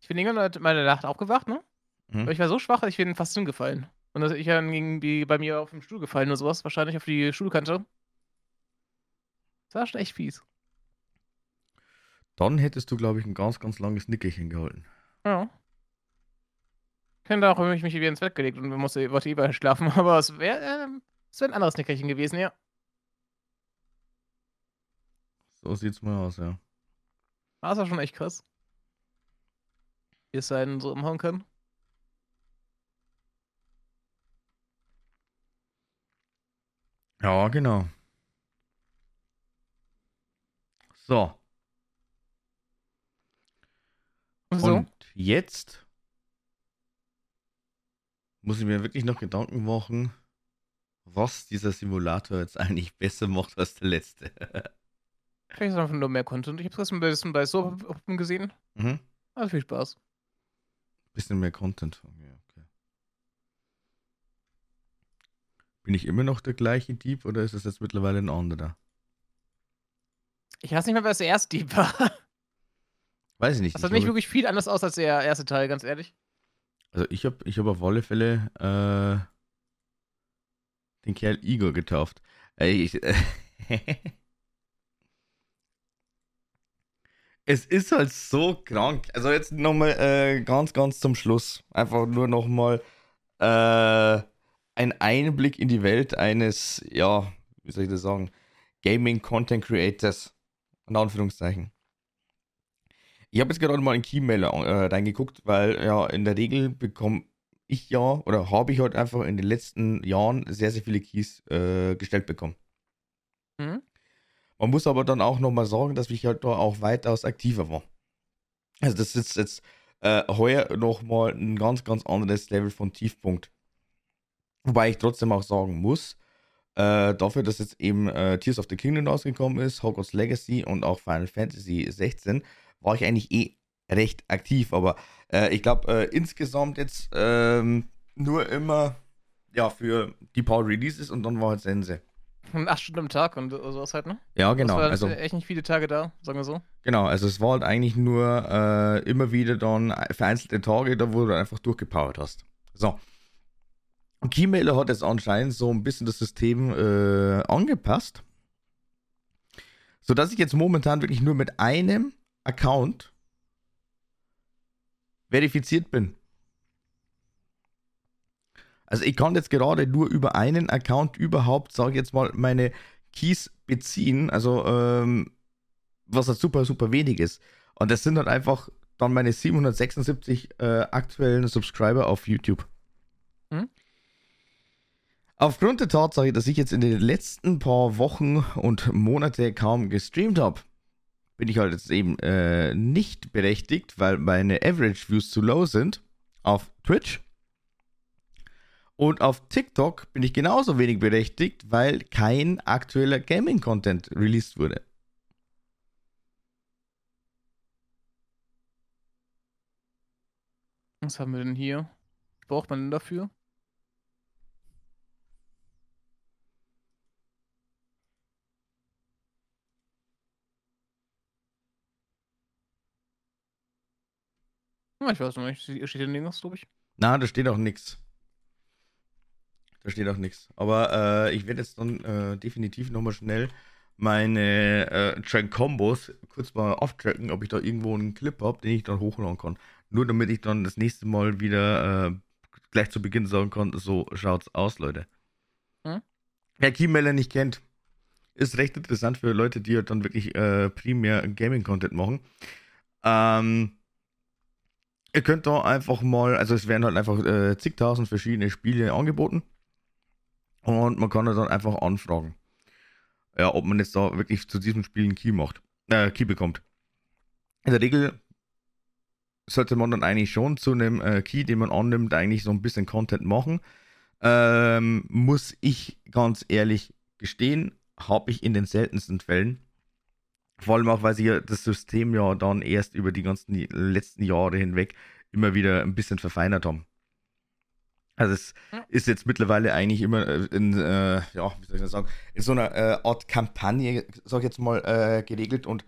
ich bin irgendwann meine Nacht aufgewacht, ne? Mhm. Aber ich war so schwach, ich bin fast hingefallen. Und dass ich dann irgendwie bei mir auf dem Stuhl gefallen oder sowas, wahrscheinlich auf die Stuhlkante. Das war schon echt fies. Dann hättest du, glaube ich, ein ganz, ganz langes Nickerchen gehalten. Ja. Ich hätte auch mich wieder ins Bett gelegt und musste, wollte eh schlafen, (laughs) aber es wäre äh, wär ein anderes Nickerchen gewesen, ja. So sieht's mal aus, ja. Das war schon echt krass. Wie es einen so umhauen kann. Ja, genau. So. So. Und jetzt muss ich mir wirklich noch Gedanken machen, was dieser Simulator jetzt (laughs) eigentlich besser macht als der letzte. Vielleicht ist einfach nur mehr Content. Ich habe es ein bisschen bei so gesehen. Mhm. Also viel Spaß. Bisschen mehr Content. Okay. Bin ich immer noch der gleiche Dieb oder ist es jetzt mittlerweile ein anderer? Ich weiß nicht mehr, wer der erste Dieb war. (laughs) Weiß ich nicht. Das sah nicht wirklich viel anders aus als der erste Teil, ganz ehrlich. Also ich habe ich hab auf alle Fälle äh, den Kerl Igor getauft. Äh, ich, äh, (laughs) es ist halt so krank. Also jetzt nochmal äh, ganz, ganz zum Schluss. Einfach nur nochmal äh, ein Einblick in die Welt eines, ja, wie soll ich das sagen, Gaming Content Creators. In Anführungszeichen. Ich habe jetzt gerade mal in Keymailer äh, reingeguckt, weil ja in der Regel bekomme ich ja oder habe ich halt einfach in den letzten Jahren sehr, sehr viele Keys äh, gestellt bekommen. Mhm. Man muss aber dann auch nochmal sagen, dass ich halt da auch weitaus aktiver war. Also das ist jetzt äh, heuer nochmal ein ganz, ganz anderes Level von Tiefpunkt. Wobei ich trotzdem auch sagen muss, äh, dafür, dass jetzt eben äh, Tears of the Kingdom rausgekommen ist, Hogwarts Legacy und auch Final Fantasy 16, war ich eigentlich eh recht aktiv. Aber äh, ich glaube, äh, insgesamt jetzt ähm, nur immer ja, für die paar Releases und dann war halt Sense. Acht Stunden am Tag und sowas halt, ne? Ja, genau. Das war also echt nicht viele Tage da, sagen wir so. Genau, also es war halt eigentlich nur äh, immer wieder dann vereinzelte Tage, da wo du einfach durchgepowert hast. So. Keymailer hat jetzt anscheinend so ein bisschen das System äh, angepasst, sodass ich jetzt momentan wirklich nur mit einem Account verifiziert bin. Also ich kann jetzt gerade nur über einen Account überhaupt, sage ich jetzt mal, meine Keys beziehen, also ähm, was halt super, super wenig ist. Und das sind halt einfach dann meine 776 äh, aktuellen Subscriber auf YouTube. Hm? Aufgrund der Tatsache, dass ich jetzt in den letzten paar Wochen und Monate kaum gestreamt habe, bin ich halt jetzt eben äh, nicht berechtigt, weil meine Average Views zu low sind auf Twitch. Und auf TikTok bin ich genauso wenig berechtigt, weil kein aktueller Gaming-Content released wurde. Was haben wir denn hier? Braucht man denn dafür? Ich weiß nicht, steht da nirgends, glaube ich. Na, da steht auch nichts. Da steht auch nichts. Aber äh, ich werde jetzt dann äh, definitiv nochmal schnell meine äh, Track-Combos kurz mal auftracken, ob ich da irgendwo einen Clip habe, den ich dann hochladen kann. Nur damit ich dann das nächste Mal wieder äh, gleich zu Beginn sagen kann, so schaut's aus, Leute. Hm? Wer Keymailer nicht kennt, ist recht interessant für Leute, die halt dann wirklich äh, primär Gaming-Content machen. Ähm, ihr könnt da einfach mal, also es werden halt einfach äh, zigtausend verschiedene Spiele angeboten. Und man kann dann einfach anfragen, ja, ob man jetzt da wirklich zu diesem Spiel einen Key macht, äh, Key bekommt. In der Regel sollte man dann eigentlich schon zu einem äh, Key, den man annimmt, eigentlich so ein bisschen Content machen. Ähm, muss ich ganz ehrlich gestehen, habe ich in den seltensten Fällen. Vor allem auch, weil sie das System ja dann erst über die ganzen letzten Jahre hinweg immer wieder ein bisschen verfeinert haben. Also es ja. ist jetzt mittlerweile eigentlich immer äh, in, äh, ja, wie soll ich das sagen, in so einer äh, Art Kampagne, sag ich jetzt mal, äh, geregelt und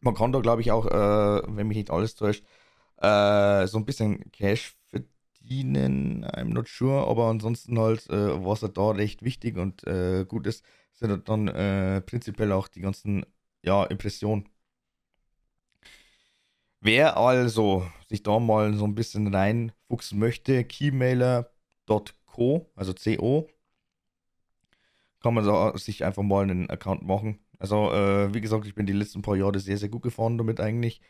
man kann da, glaube ich, auch, äh, wenn mich nicht alles täuscht, äh, so ein bisschen Cash verdienen. I'm not sure, aber ansonsten halt, was halt da recht wichtig und gut ist, sind halt dann prinzipiell auch die ganzen, ja, Impressionen. Wer also sich da mal so ein bisschen reinfuchsen möchte, keymailer.co, also CO, kann man da sich einfach mal einen Account machen. Also, äh, wie gesagt, ich bin die letzten paar Jahre sehr, sehr gut gefahren damit eigentlich.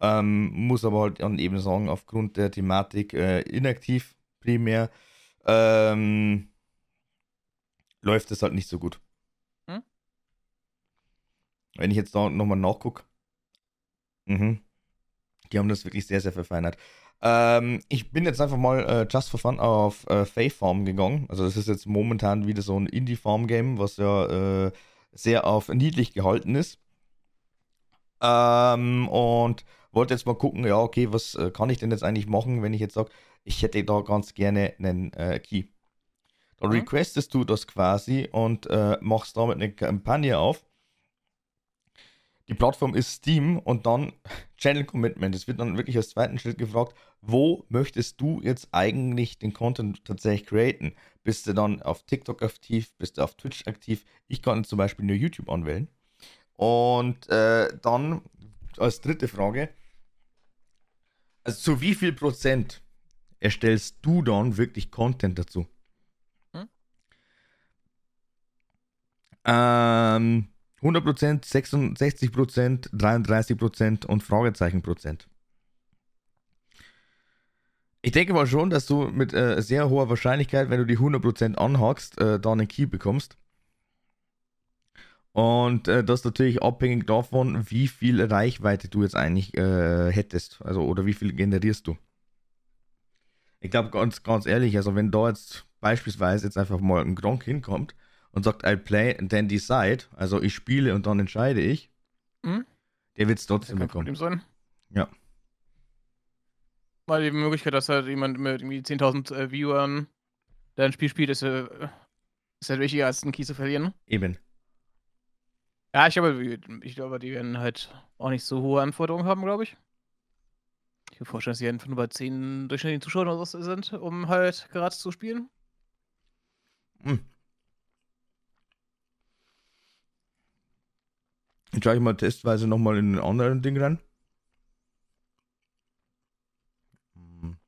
Ähm, muss aber halt dann eben sagen, aufgrund der Thematik äh, inaktiv primär, ähm, läuft es halt nicht so gut. Hm? Wenn ich jetzt da nochmal nachgucke. Mhm. Die haben das wirklich sehr, sehr verfeinert. Ähm, ich bin jetzt einfach mal äh, just for fun auf äh, Faith Farm gegangen. Also das ist jetzt momentan wieder so ein Indie-Farm-Game, was ja äh, sehr auf niedlich gehalten ist. Ähm, und wollte jetzt mal gucken, ja, okay, was äh, kann ich denn jetzt eigentlich machen, wenn ich jetzt sage, ich hätte da ganz gerne einen äh, Key. Dann mhm. requestest du das quasi und äh, machst damit eine Kampagne auf die Plattform ist Steam und dann (laughs) Channel Commitment. Es wird dann wirklich als zweiten Schritt gefragt, wo möchtest du jetzt eigentlich den Content tatsächlich createn? Bist du dann auf TikTok aktiv? Bist du auf Twitch aktiv? Ich kann zum Beispiel nur YouTube anwählen. Und äh, dann als dritte Frage, also zu wie viel Prozent erstellst du dann wirklich Content dazu? Hm? Ähm, 100%, 66%, 33% und Fragezeichenprozent. Ich denke mal schon, dass du mit äh, sehr hoher Wahrscheinlichkeit, wenn du die 100% anhackst, äh, da einen Key bekommst. Und äh, das natürlich abhängig davon, wie viel Reichweite du jetzt eigentlich äh, hättest. Also, oder wie viel generierst du. Ich glaube, ganz, ganz ehrlich, also wenn da jetzt beispielsweise jetzt einfach mal ein Gronk hinkommt und sagt, I play and then decide, also ich spiele und dann entscheide ich, mhm. der wird es trotzdem bekommen. Sein. Ja. Weil die Möglichkeit, dass halt jemand mit irgendwie 10.000 äh, Viewern der ein Spiel spielt, ist, äh, ist halt wichtiger als einen Key zu verlieren. Eben. Ja, ich glaube, ich glaube, die werden halt auch nicht so hohe Anforderungen haben, glaube ich. Ich kann mir vorstellen, dass sie einfach nur bei 10 durchschnittlichen Zuschauern oder so sind, um halt gerade zu spielen. Hm. Jetzt schaue ich mal testweise nochmal in ein anderen Ding. Hm.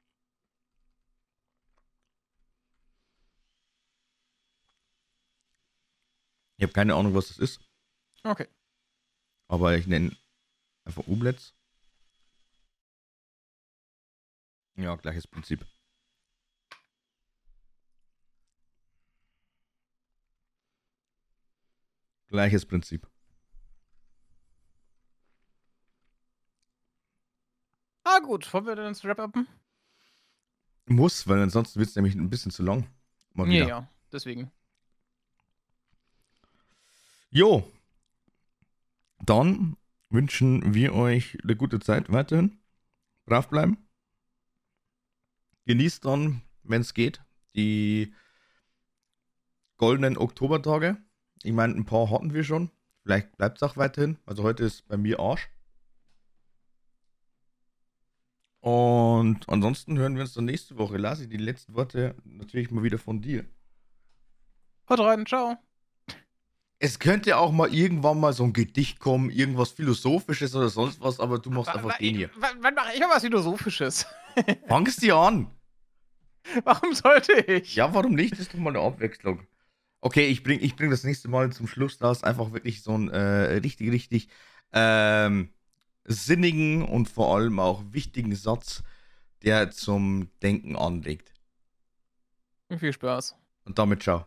Ich habe keine Ahnung, was das ist. Okay. Aber ich nenne einfach Ublets. Ja, gleiches Prinzip. Gleiches Prinzip. Gut. Wollen wir dann ins Wrap-Upen? Muss, weil ansonsten wird es nämlich ein bisschen zu lang. Mal ja, ja, deswegen. Jo. Dann wünschen wir euch eine gute Zeit weiterhin. Brav bleiben. Genießt dann, wenn es geht, die goldenen Oktobertage. Ich meine, ein paar hatten wir schon. Vielleicht bleibt es auch weiterhin. Also heute ist bei mir Arsch. Und ansonsten hören wir uns dann nächste Woche. Lass ich die letzten Worte natürlich mal wieder von dir. Haut rein, ciao. Es könnte auch mal irgendwann mal so ein Gedicht kommen, irgendwas Philosophisches oder sonst was, aber du machst einfach den hier. Wann mache ich mal was Philosophisches? (laughs) Fangst dir an. Warum sollte ich? Ja, warum nicht? Das ist doch mal eine Abwechslung. Okay, ich bring, ich bring das nächste Mal zum Schluss raus einfach wirklich so einen äh, richtig, richtig ähm, sinnigen und vor allem auch wichtigen Satz, der zum Denken anregt. Viel Spaß. Und damit ciao.